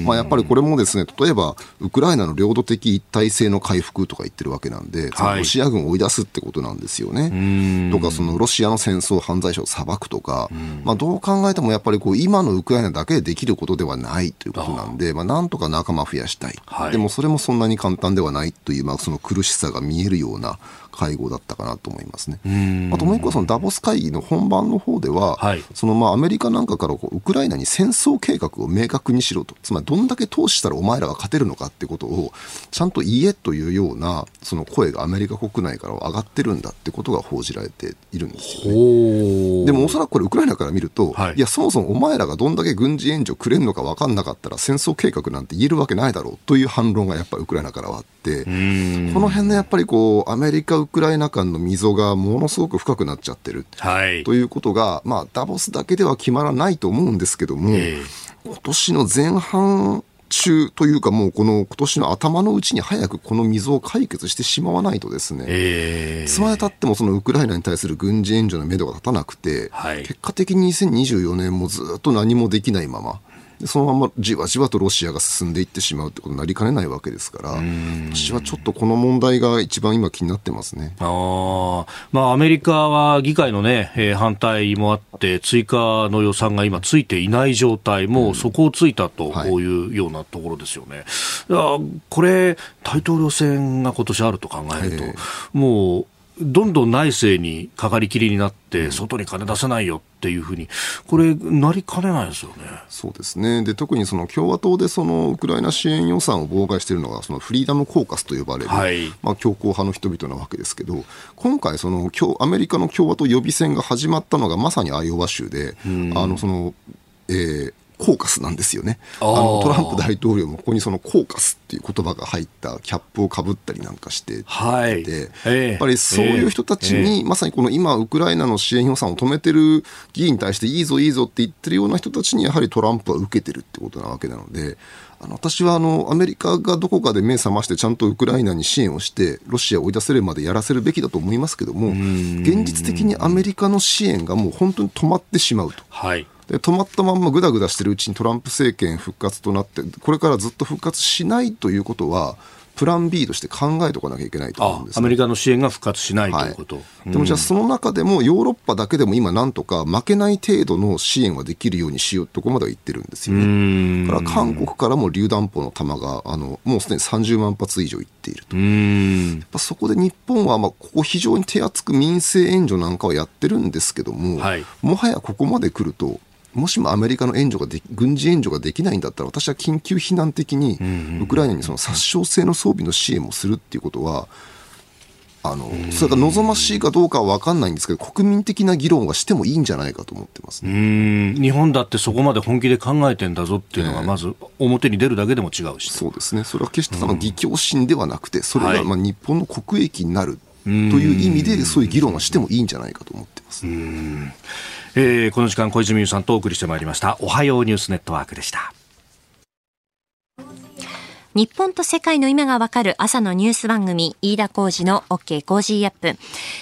まあ、やっぱりこれもですね例えばウクライナの領土的一体性の回復とか言ってるわけなんで、はい、ロシア軍を追い出すってことなんですよね。とかそのロシアの戦争犯罪者を裁くとか、まあ、どう考えてもやっぱりこう今のウクライナだけでできることではないということなんで、まあ、なんとか仲間増やしたい、はい、でもそれもそんなに簡単ではないという、まあ、その苦しさが見えるような会合だったかなと思いますね。あともう一個はそのダボス会議の本番の方では、はい。そのまあアメリカなんかからこうウクライナに戦争計画を明確にしろと、つまりどんだけ投資したらお前らが勝てるのかってことをちゃんと言えというようなその声がアメリカ国内から上がってるんだってことが報じられているんですよね。でもおそらくこれ、ウクライナから見ると、はい。い、や、そもそもお前らがどんだけ軍事援助くれるのか分かんなかったら、戦争計画なんて言えるわけないだろうという反論がやっぱりウクライナからはあって、この辺のやっぱりこう、アメリカ、ウクライナ間の溝がものすごく深くなっちゃってる。はい。ということが、まあ、ダボスだけでは決まらないと思うんですけども、え今年の前半中というか、もうこの今年の頭のうちに早くこの溝を解決してしまわないとですね、えいつまでたってもそのウクライナに対する軍事援助の目処が立たなくて、はい結果的に2024年もずっと何もできないまま、でそのままじわじわとロシアが進んでいってしまうってことになりかねないわけですから、私はちょっとこの問題が一番今気になってますね。あー。まあ、アメリカは議会の、ねえー反対もあって、追加の予算が今ついていない状態、もう底をついたとはい。いうようなところですよね。いやこれ、大統領選が今年あると考えると、え。もう、どんどん内政にかかりきりになって、外に金出せないよっていうふうに、これ、なりかねないですよね。そうですね。で特にその共和党でそのウクライナ支援予算を妨害しているのがそのフリーダム・コーカスと呼ばれる、はい。まあ、強硬派の人々なわけですけど今回その共アメリカの共和党予備選が始まったのがまさにアイオワ州で、あのそのえーコーカスなんですよねあのトランプ大統領もここにそのコーカスっていう言葉が入ったキャップをかぶったりなんかしてはい。でええやっぱりそういう人たちに、まさにこの今、ウクライナの支援予算を止めてる議員に対して、いいぞ、いいぞって言ってるような人たちに、やはりトランプは受けてるってことなわけなので、あの私はあのアメリカがどこかで目覚まして、ちゃんとウクライナに支援をして、ロシアを追い出せるまでやらせるべきだと思いますけども、現実的にアメリカの支援がもう本当に止まってしまうと。はい。で止まったまんまぐだぐだしてるうちにトランプ政権復活となって、これからずっと復活しないということは、プラン B として考えておかなきゃいけないと思うんですねあアメリカの支援が復活しないということ。でもじゃあその中でもヨーロッパだけでも今なんとか負けない程度の支援はできるようにしようとこまでは言ってるんですよね。だから韓国からも榴弾砲の弾があのもうすでに30万発以上いっていると。やっぱそこで日本はまあここ非常に手厚く民生援助なんかはやってるんですけども、はいもはやここまで来るともしもアメリカの援助ができ軍事援助ができないんだったら私は緊急避難的にウクライナにその殺傷性の装備の支援もするっていうことはあのそれが望ましいかどうかは分かんないんですけど国民的な議論はしてもいいんじゃないかと思ってますうね。日本だってそこまで本気で考えてんだぞっていうのが、まず表に出るだけでも違うし、そうですね。それは決してその義教心ではなくてそれはい。がまあ日本の国益になるという意味でそういう議論はしてもいいんじゃないかと思ってます。えーこの時間小泉悠さんとお送りしてまいりましたおはようニュースネットワークでした日本と世界の今がわかる朝のニュース番組、飯田浩司の OK Cozy up。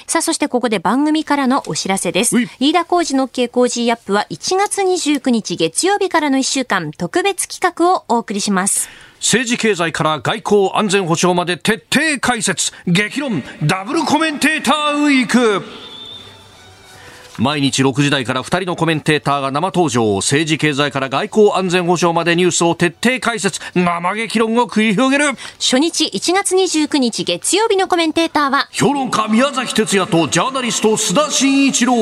さあ、そしてここで番組からのお知らせです。飯田浩二の OK コージーアップは1月29日月曜日からの1週間特別企画をお送りします。政治経済から外交安全保障まで徹底解説激論ダブルコメンテーターウィーク毎日6時台から2人のコメンテーターが生登場。政治経済から外交安全保障までニュースを徹底解説。生激論を繰り広げる。初日1月29日月曜日のコメンテーターは、評論家宮崎哲也とジャーナリスト須田慎一郎。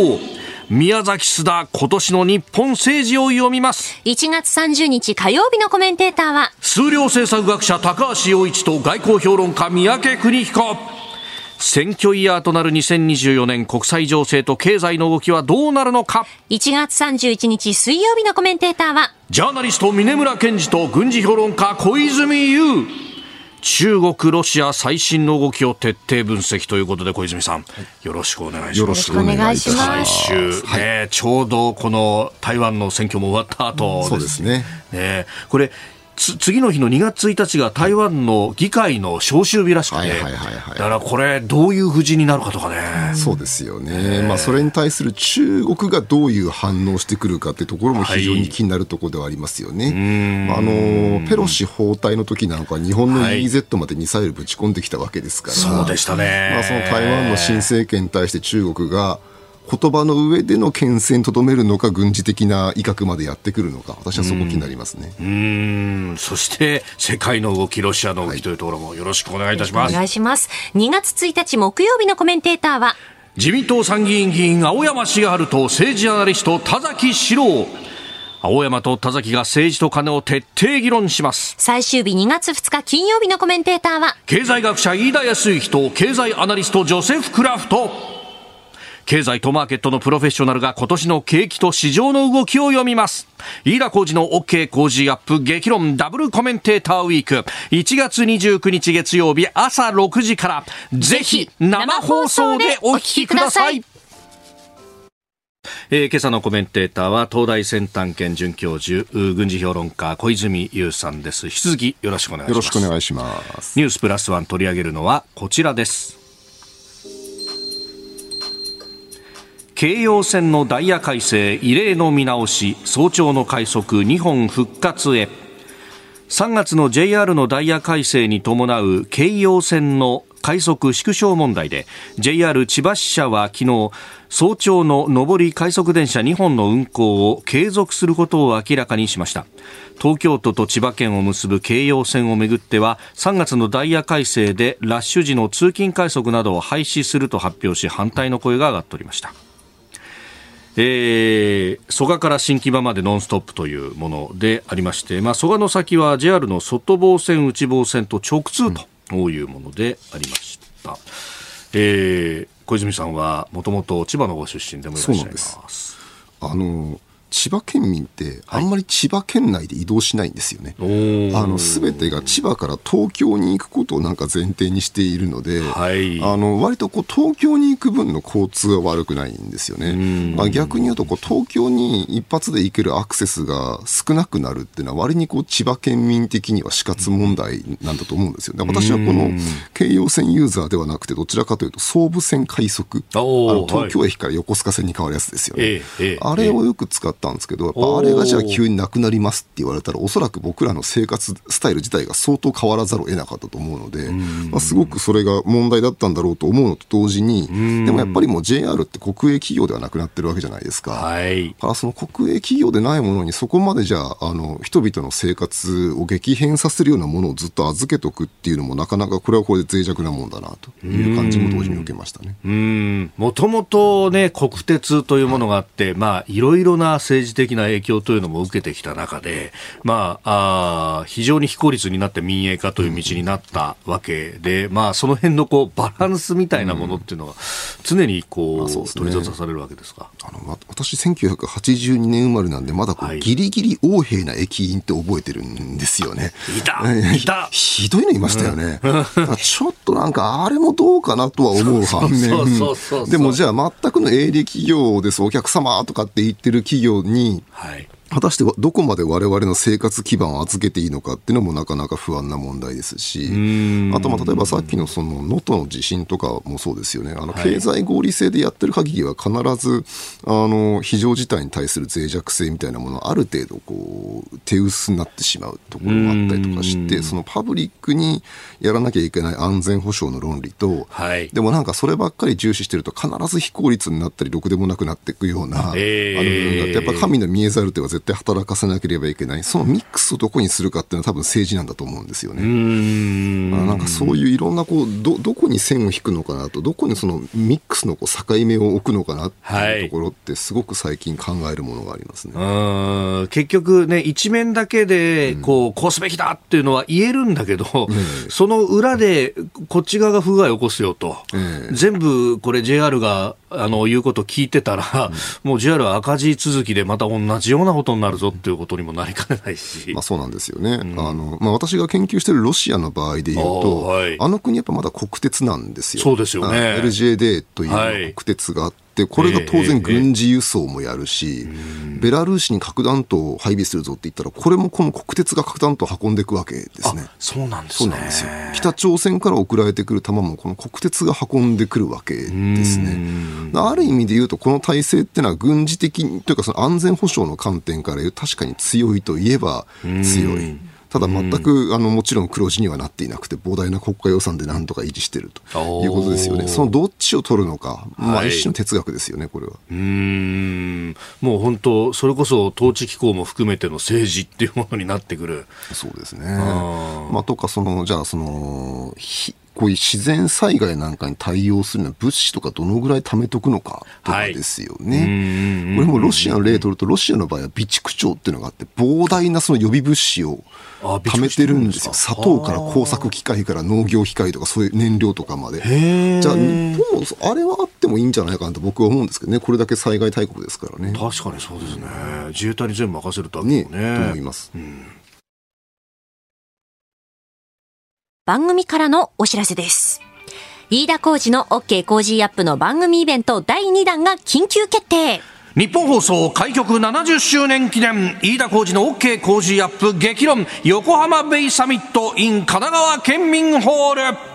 宮崎須田今年の日本政治を読みます。1月30日火曜日のコメンテーターは、数量政策学者高橋洋一と外交評論家三宅邦彦選挙イヤーとなる2024年国際情勢と経済の動きはどうなるのか？1月31日水曜日のコメンテーターは、ジャーナリスト峰村健二と軍事評論家小泉悠中国、ロシア最新の動きを徹底分析ということで小泉さん、よろしくお願いします。よろしくお願いし来ます。週、ねちょうどこの台湾の選挙も終わった後そうですね。ねこれつ次の日の2月1日が台湾の議会の召集日らしくて、はいはいはいはい。だからこれ、どういう布陣になるかとかね。そうですよね、まあ、それに対する中国がどういう反応してくるかっていうところも非常に気になるところではありますよね。まああのペロシ訪台の時なんかは日本のはい。EEZ までミサイルぶち込んできたわけですから、そうでしたね。まあ、その台湾の新政権に対して中国が言葉の上での牽制にとどめるのか、軍事的な威嚇までやってくるのか、私はそこ気になりますね。うんそして世界の動き、ロシアの動きというところもよろしくお願いいたします。お願いします。2月1日木曜日のコメンテーターは、自民党参議院議員青山茂春と政治アナリスト田崎史郎青山と田崎が政治と金を徹底議論します最終日2月2日金曜日のコメンテーターは、経済学者飯田康之と経済アナリストジョセフ・クラフト経済とマーケットのプロフェッショナルが今年の景気と市場の動きを読みます。飯田浩二の OK 工事アップ激論ダブルコメンテーターウィーク1月29日月曜日朝6時からぜひ生放送でお聞きください。えー今朝のコメンテーターは東大先端研准教授う軍事評論家小泉悠さんです引き続きよろしくお願いしますよろしくお願いします。ニュースプラスワン取り上げるのはこちらです京葉線のダイヤ改正異例の見直し早朝の快速2本復活へ。3月の JR のダイヤ改正に伴う京葉線の快速縮小問題で JR 千葉支社は昨日早朝の上り快速電車2本の運行を継続することを明らかにしました。東京都と千葉県を結ぶ京葉線をめぐっては3月のダイヤ改正でラッシュ時の通勤快速などを廃止すると発表し反対の声が上がっておりました。えー、蘇我から新木場までノンストップというものでありまして、まあ、蘇我の先は JR の外房線、内房線と直通というものでありました。えー小泉さんはもともと千葉のご出身でもいらっしゃいます。あの千葉県民ってあんまり千葉県内で移動しないんですよね。おーあの全てが千葉から東京に行くことをなんか前提にしているので、はいあの割とこう東京に行く分の交通は悪くないんですよね。まあ、逆に言うとこう東京に一発で行けるアクセスが少なくなるっていうのは割にこう千葉県民的には死活問題なんだと思うんですよ。で私はこの京葉線ユーザーではなくてどちらかというと総武線快速あの東京駅から横須賀線に変わるやつですよね。ええええあれをよく使ったんですけど、やっぱあれがじゃあ急になくなりますって言われたら、おそらく僕らの生活スタイル自体が相当変わらざるを得なかったと思うので、まあ、すごくそれが問題だったんだろうと思うのと同時に、でもやっぱりもう JR って国営企業ではなくなってるわけじゃないですか。はい。だからその国営企業でないものにそこまでじゃああの人々の生活を激変させるようなものをずっと預けとくっていうのもなかなかこれはこれで脆弱なもんだなという感じも同時に受けましたね。うん、もともとね、国鉄というものがあって、まあ、いろいろな政治的な影響というのも受けてきた中で、まあ、あー非常に非効率になって民営化という道になったわけで、まあ、その辺のこう、バランスみたいなものっていうのが、常にこう、まあそうね取り沙汰されるわけですか？あのわ私、1982年生まれなんで、まだこう、はいギリギリ横柄な駅員って覚えてるんですよね。いたえいたひどいのいましたよね。だからちょっとなんか、あれもどうかなとは思う反面でもじゃあ、全くの営利企業です、お客様とかって言ってる企業に、はい。果たしてどこまで我々の生活基盤を預けていいのかっていうのもなかなか不安な問題ですし、あとまあ例えばさっきのその能登の地震とかもそうですよね、あの経済合理性でやってる限りは必ずあの非常事態に対する脆弱性みたいなものはある程度こう手薄になってしまうところがあったりとかして、そのパブリックにやらなきゃいけない安全保障の論理と、はい。でもなんかそればっかり重視してると必ず非効率になったりろくでもなくなっていくような、えー。あの部分があってやっぱ神の見えざる手は絶対働かせなければいけないそのミックスをどこにするかっていうのは多分政治なんだと思うんですよね。まあなんかそういういろんなこうどどこに線を引くのかなとどこにそのミックスのこう境目を置くのかなっていうところってすごく最近考えるものがありますね。うん結局ね、一面だけで、こう、こうすべきだっていうのは言えるんだけど、その裏で、こっち側が不具合を起こすよと。ええ全部、これ JR が、あの、言うこと聞いてたら、もう JR は赤字続きでまた同じようなことになるぞっていうことにもなりかねないし。まあ、そうなんですよね、あのまあ、私が研究しているロシアの場合でいうと、あーはい。あの国やっぱまだ国鉄なんですよ。そうですよね。あ LJD という国鉄があって、これが当然軍事輸送もやるし、ベラルーシに核弾頭を配備するぞって言ったら、これもこの国鉄が核弾頭を運んでいくわけですね。そうなんですね。そうなんですよ。北朝鮮から送られてくる弾もこの国鉄が運んでくるわけですね。ある意味で言うと、この体制ってのは軍事的にというかその安全保障の観点から言う確かに強いといえば強い。ただ全く、あのもちろん黒字にはなっていなくて、膨大な国家予算でなんとか維持しているということですよね。そのどっちを取るのか、まあ、一種の哲学ですよね、これは。うんもう本当、それこそ統治機構も含めての政治っていうものになってくる。そうですね。まあ、とか、その、じゃあ、その、こういう自然災害なんかに対応するのは物資とかどのぐらい貯めとくのかとかですよね。はい、これもロシアの例を取ると、ロシアの場合は備蓄庁っていうのがあって、膨大なその予備物資を貯めてるんですよ。砂糖から工作機械から農業機械とかそういう燃料とかまで。じゃあ日本もあれはあってもいいんじゃないかなと僕は思うんですけどね。これだけ災害大国ですからね。確かにそうですね。自衛隊に全部任せるとね。ねと思います。うん番組からのお知らせです。飯田浩二の OK 工事アップの番組イベント第2弾が緊急決定。日本放送開局70周年記念飯田浩二の OK 工事アップ激論横浜ベイサミット in 神奈川県民ホール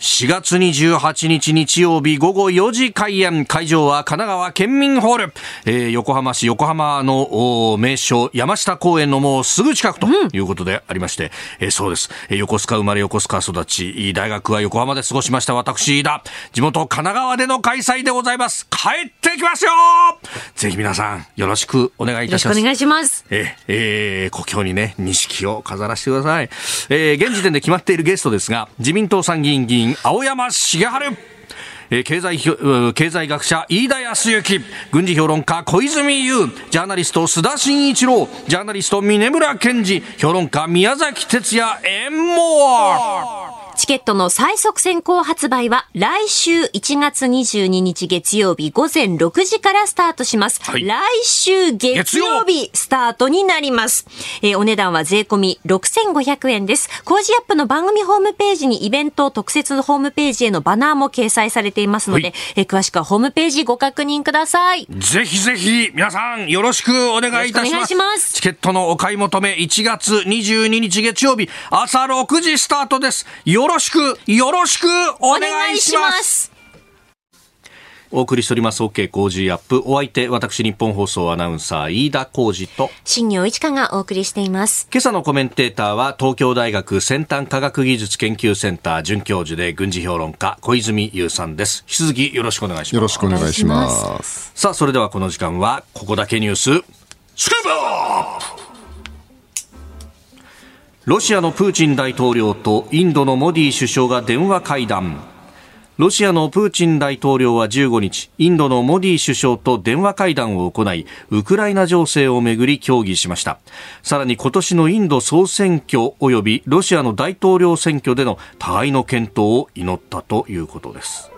4月28日日曜日午後4時開演。会場は神奈川県民ホール。えー、横浜市横浜の名所山下公園のもうすぐ近くということでありまして、うん、えー、そうです。横須賀生まれ横須賀育ち、大学は横浜で過ごしました私だ。地元神奈川での開催でございます。帰ってきますよぜひ皆さんよろしくお願いいたします。よろしくお願いします。えー、えー、故郷にね、錦を飾らせてください。えー、現時点で決まっているゲストですが、自民党参議院議員青山茂春。経済経済学者飯田康之。軍事評論家小泉悠ジャーナリスト須田慎一郎。ジャーナリスト峰村健二評論家宮崎哲也。エンモア。チケットの最速先行発売は来週1月22日月曜日午前6時からスタートします。はい、来週月曜日スタートになります。えー、お値段は税込み6500円です。工事アップの番組ホームページにイベント特設ホームページへのバナーも掲載されていますので、はい、えー、詳しくはホームページご確認ください。ぜひぜひ皆さんよろしくお願いいたします。ます。チケットのお買い求め1月22日月曜日朝6時スタートです。よろしく、よろしくお願いします。お送りしております OK 工事アップ。お相手、私日本放送アナウンサー飯田浩二と新業一華がお送りしています。今朝のコメンテーターは東京大学先端科学技術研究センター准教授で軍事評論家小泉優さんです。引き続きよろしくお願いします。よろしくお願いします。さあ、それではこの時間はここだけニュース、スクープアップロシアのプーチン大統領とインドのモディ首相が電話会談ロシアのプーチン大統領は15日、インドのモディ首相と電話会談を行い、ウクライナ情勢をめぐり協議しました。さらに今年のインド総選挙及びロシアの大統領選挙での互いの検討を祈ったということです。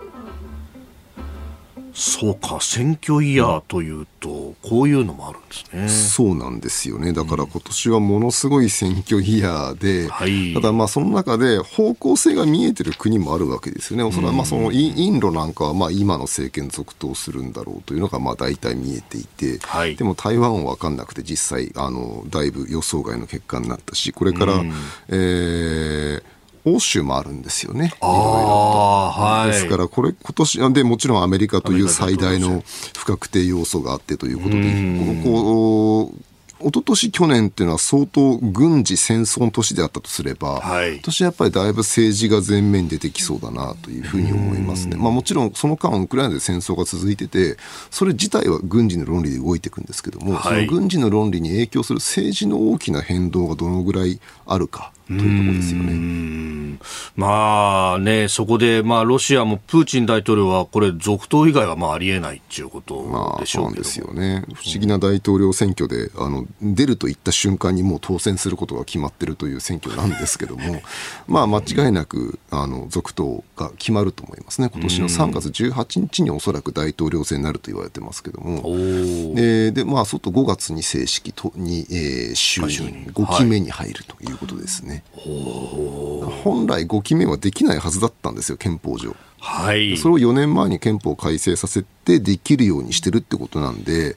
そうか、選挙イヤーというと、こういうのもあるんですね。そうなんですよね。だから今年はものすごい選挙イヤーで、はい、ただまあその中で方向性が見えてる国もあるわけですよね。おそらくまあそのインドなんかはまあ今の政権続投するんだろうというのがまあ大体見えていて、はい、でも台湾は分かんなくて実際、あの、だいぶ予想外の結果になったし、これから、うん、えー欧州もあるんですよね。いろいろと。はい、ですから、これ、今年でもちろんアメリカという最大の不確定要素があってということで、ここ一昨年去年っていうのは相当軍事戦争の年であったとすれば、はい、今年やっぱりだいぶ政治が前面に出てきそうだなというふうに思いますね。まあもちろんその間ウクライナで戦争が続いてて、それ自体は軍事の論理で動いていくんですけども、はい、その軍事の論理に影響する政治の大きな変動がどのぐらいあるか。というところですよね。まあね、そこで、まあ、ロシアもプーチン大統領は、これ、続投以外はまあありえないっていうことでしょうけど、まあ、ですよね、不思議な大統領選挙で、あの出るといった瞬間にもう当選することが決まってるという選挙なんですけども、*laughs* まあ、間違いなくあの続投が決まると思いますね、今年の3月18日におそらく大統領選になると言われてますけども、ででまあ、外5月に正式とに、えー、就任、5期目に入るということですね。ね。本来5期目はできないはずだったんですよ、憲法上。はい、それを4年前に憲法改正させってできるようにしてるってことなんで、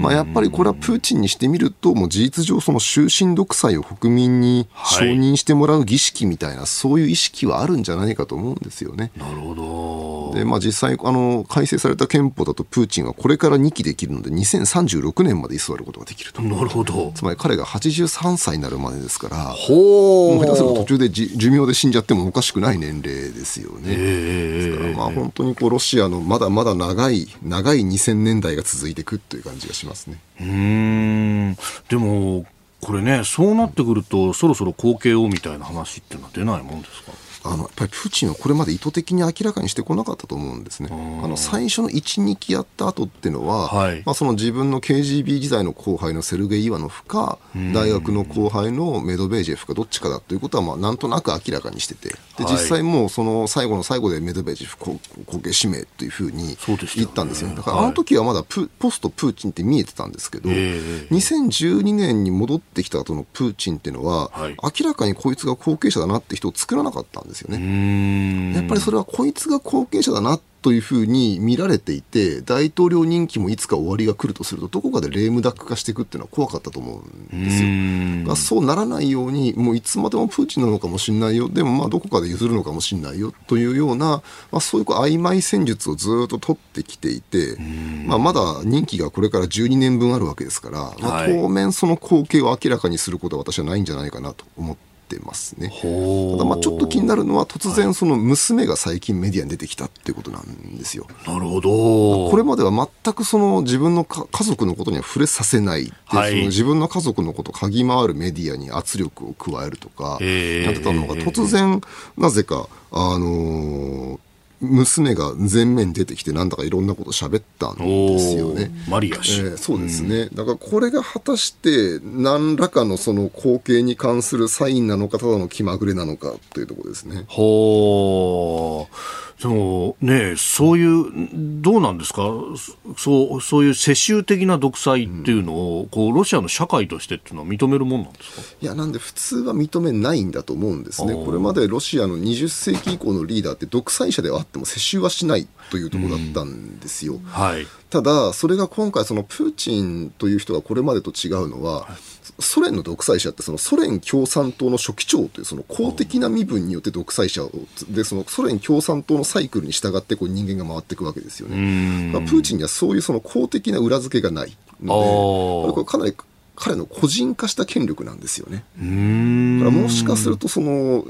まあ、やっぱりこれはプーチンにしてみると、もう事実上、その終身独裁を国民に承認してもらう儀式みたいな、そういう意識はあるんじゃないかと思うんですよね。なるほど。で、まあ、実際あの、改正された憲法だと、プーチンはこれから2期できるので、2036年まで居座ることができると。なるほど。つまり彼が83歳になるまでですから、ほもう下手すると途中でじ寿命で死んじゃってもおかしくない年齢ですよね。えですから、まあ、本当にこうロシアのまだまだ長い、長い2000年代が続いていくという感じがしますね。うーん。でも、これね、そうなってくると、そろそろ後継をみたいな話っていうのは出ないもんですか？あのやっぱりプーチンはこれまで意図的に明らかにしてこなかったと思うんですね。あの最初の1、2期やった後っていうのは、はい。まあ、その自分の KGB 時代の後輩のセルゲイ・イワノフか、大学の後輩のメドベージェフかどっちかだということは、まあ、なんとなく明らかにしてて、ではい。実際もうその最後の最後でメドベージェフ後後継指名というふうに言ったんですよ。だからはい。あの時はまだプポストプーチンって見えてたんですけど、ええ。2012年に戻ってきた後のプーチンっていうのは、はい。明らかにこいつが後継者だなって人を作らなかったんですよね。うーん。やっぱりそれはこいつが後継者だなというふうに見られていて、大統領任期もいつか終わりが来るとすると、どこかでレームダック化していくっていうのは怖かったと思うんですよ。だからそうならないように、もういつまでもプーチンなのかもしれないよ、でもまあどこかで譲るのかもしれないよというような、まあ、そういう曖昧戦術をずっと取ってきていて、まあ、まだ任期がこれから12年分あるわけですから、まあ、はい。当面その後継を明らかにすることは私はないんじゃないかなと思ってますね。ただまあちょっと気になるのは突然その娘が最近メディアに出てきたってことなんですよ。なるほど。これまでは全くその自分のか家族のことには触れさせないで、はいその自分の家族のことを嗅ぎ回るメディアに圧力を加えるとかええやってたのが突然なぜか、あのー娘が前面に出てきてなんだかいろんなこと喋ったんですよね。マリア氏。えーそうですね、だからこれが果たして何らかのその後継に関するサインなのかただの気まぐれなのかというところですね。ほう。でもね、そういう、どうなんですか？そう、そういう世襲的な独裁っていうのを、こう、ロシアの社会としてっていうのは認めるもんなんですか？いやなんで普通は認めないんだと思うんですね、これまでロシアの20世紀以降のリーダーって独裁者ではあっても世襲はしないというところだったんですよ。はい。ただ、それが今回、そのプーチンという人がこれまでと違うのは、ソ連の独裁者って、そのソ連共産党の書記長というその公的な身分によって独裁者を、でそのソ連共産党のサイクルに従ってこう人間が回っていくわけですよね。だからプーチンにはそういうその公的な裏付けがないので、かなり彼の個人化した権力なんですよね。うーん。だからもしかするとその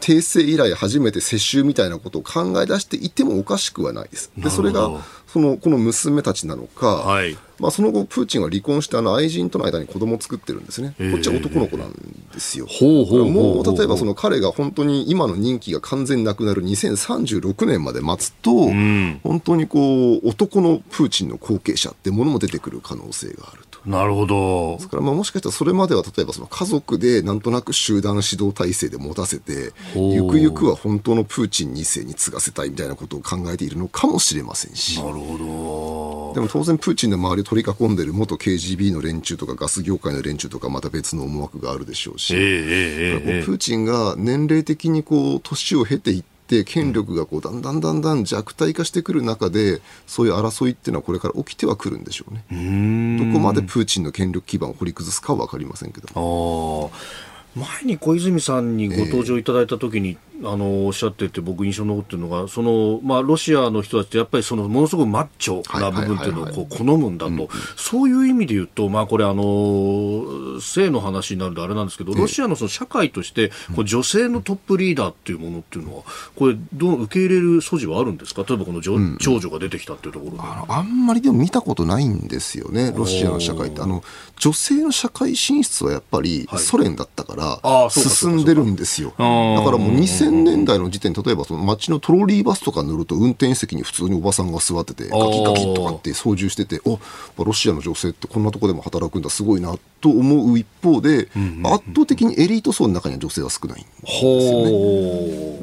帝政以来初めて世襲みたいなことを考え出していてもおかしくはないです。でそれがそのこの娘たちなのか、はいまあ、その後プーチンは離婚してあの愛人との間に子供を作ってるんですね、ええこっちは男の子なんですよ。ほうもう例えばその彼が本当に今の任期が完全になくなる2036年まで待つと、ん本当にこう男のプーチンの後継者ってものも出てくる可能性があると。なるほどで。すからまあもしかしたらそれまでは例えばその家族でなんとなく集団指導体制で持たせてゆくゆくは本当のプーチン2世に継がせたいみたいなことを考えているのかもしれませんしなるほど。でも当然プーチンの周りを取り囲んでいる元 KGB の連中とかガス業界の連中とかまた別の思惑があるでしょうし、ええええだからこうええプーチンが年齢的にこう年を経ていって権力がこうだんだんだんだん弱体化してくる中でそういう争いっていうのはこれから起きてはくるんでしょうね。どこまでプーチンの権力基盤を掘り崩すかは分かりませんけど。ああ前に小泉さんにご登場いただいたときに、あのおっしゃってて僕印象に残ってるのがその、まあ、ロシアの人たちってやっぱりそのものすごくマッチョな部分っていうのをはいはいこう好むんだと、そういう意味で言うと、まあ、これあの性の話になるんであれなんですけどロシアのその社会としてこう女性のトップリーダーっていうものっていうのはこれどう受け入れる素地はあるんですか？例えばこの女長女が出てきたっていうところで。あのあんまりでも見たことないんですよね、ロシアの社会って。あの女性の社会進出はやっぱりはい。ソ連だったから進んでるんですよ。だー。からもう2000年代の時点、例えばその街のトロリーバスとか乗ると運転席に普通におばさんが座ってて、ガキガキとかって操縦してて、おロシアの女性ってこんなとこでも働くんだ、すごいなと思う一方で、圧倒的にエリート層の中には女性は少ないんですよ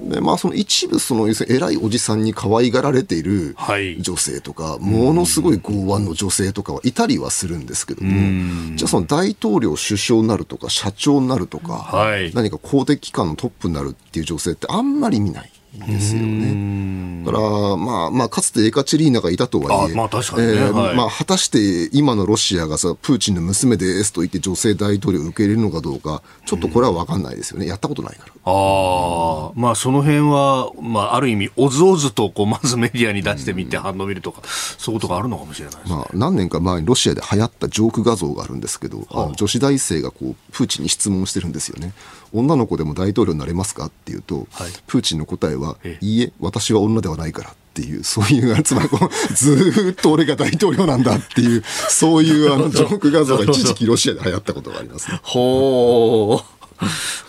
ね。でまあ、その一部その偉いおじさんに可愛がられているはい。女性とか、ものすごい剛腕の女性とかはいたりはするんですけども、じゃあその大統領、首相になるとか、社長になるとか、はい。何か公的機関のトップになるっていう女性ってあんまり見ない。ですよね。だから、まあ、まあ、かつてエカチェリーナがいたとはいえ、あまあ確かにねはいまあ、果たして今のロシアがさ、プーチンの娘ですと言って女性大統領を受け入れるのかどうか、ちょっとこれは分かんないですよね。やったことないから。ああ、まあその辺は、まあある意味、おずおずとこう、まずメディアに出してみて反応を見るとか、そういうことがあるのかもしれないですね。まあ、何年か前にロシアで流行ったジョーク画像があるんですけど、あの女子大生がこうプーチンに質問してるんですよね。女の子でも大統領になれますかっていうと、はいプーチンの答えは、えいいえ、私は女ではないからっていう、そういう、つまりこう、*laughs* ずーっと俺が大統領なんだっていう、そういうあのジョーク画像が一時期ロシアで流行ったことがありますね。ほう。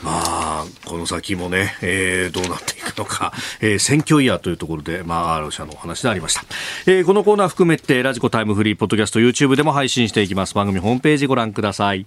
まあ、この先もね、えーどうなっていくのか、えー選挙イヤーというところで、まあ、ロシアのお話でありました。えーこのコーナー含めて、ラジコタイムフリー、ポッドキャスト、YouTube でも配信していきます。番組ホームページご覧ください。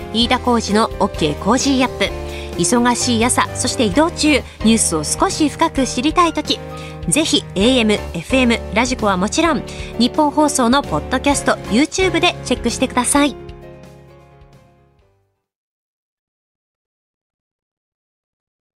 飯田浩司の OK Cozy up。忙しい朝そして移動中ニュースを少し深く知りたい時。ぜひ AM、FM、ラジコはもちろんニッポン放送のポッドキャスト YouTube でチェックしてください。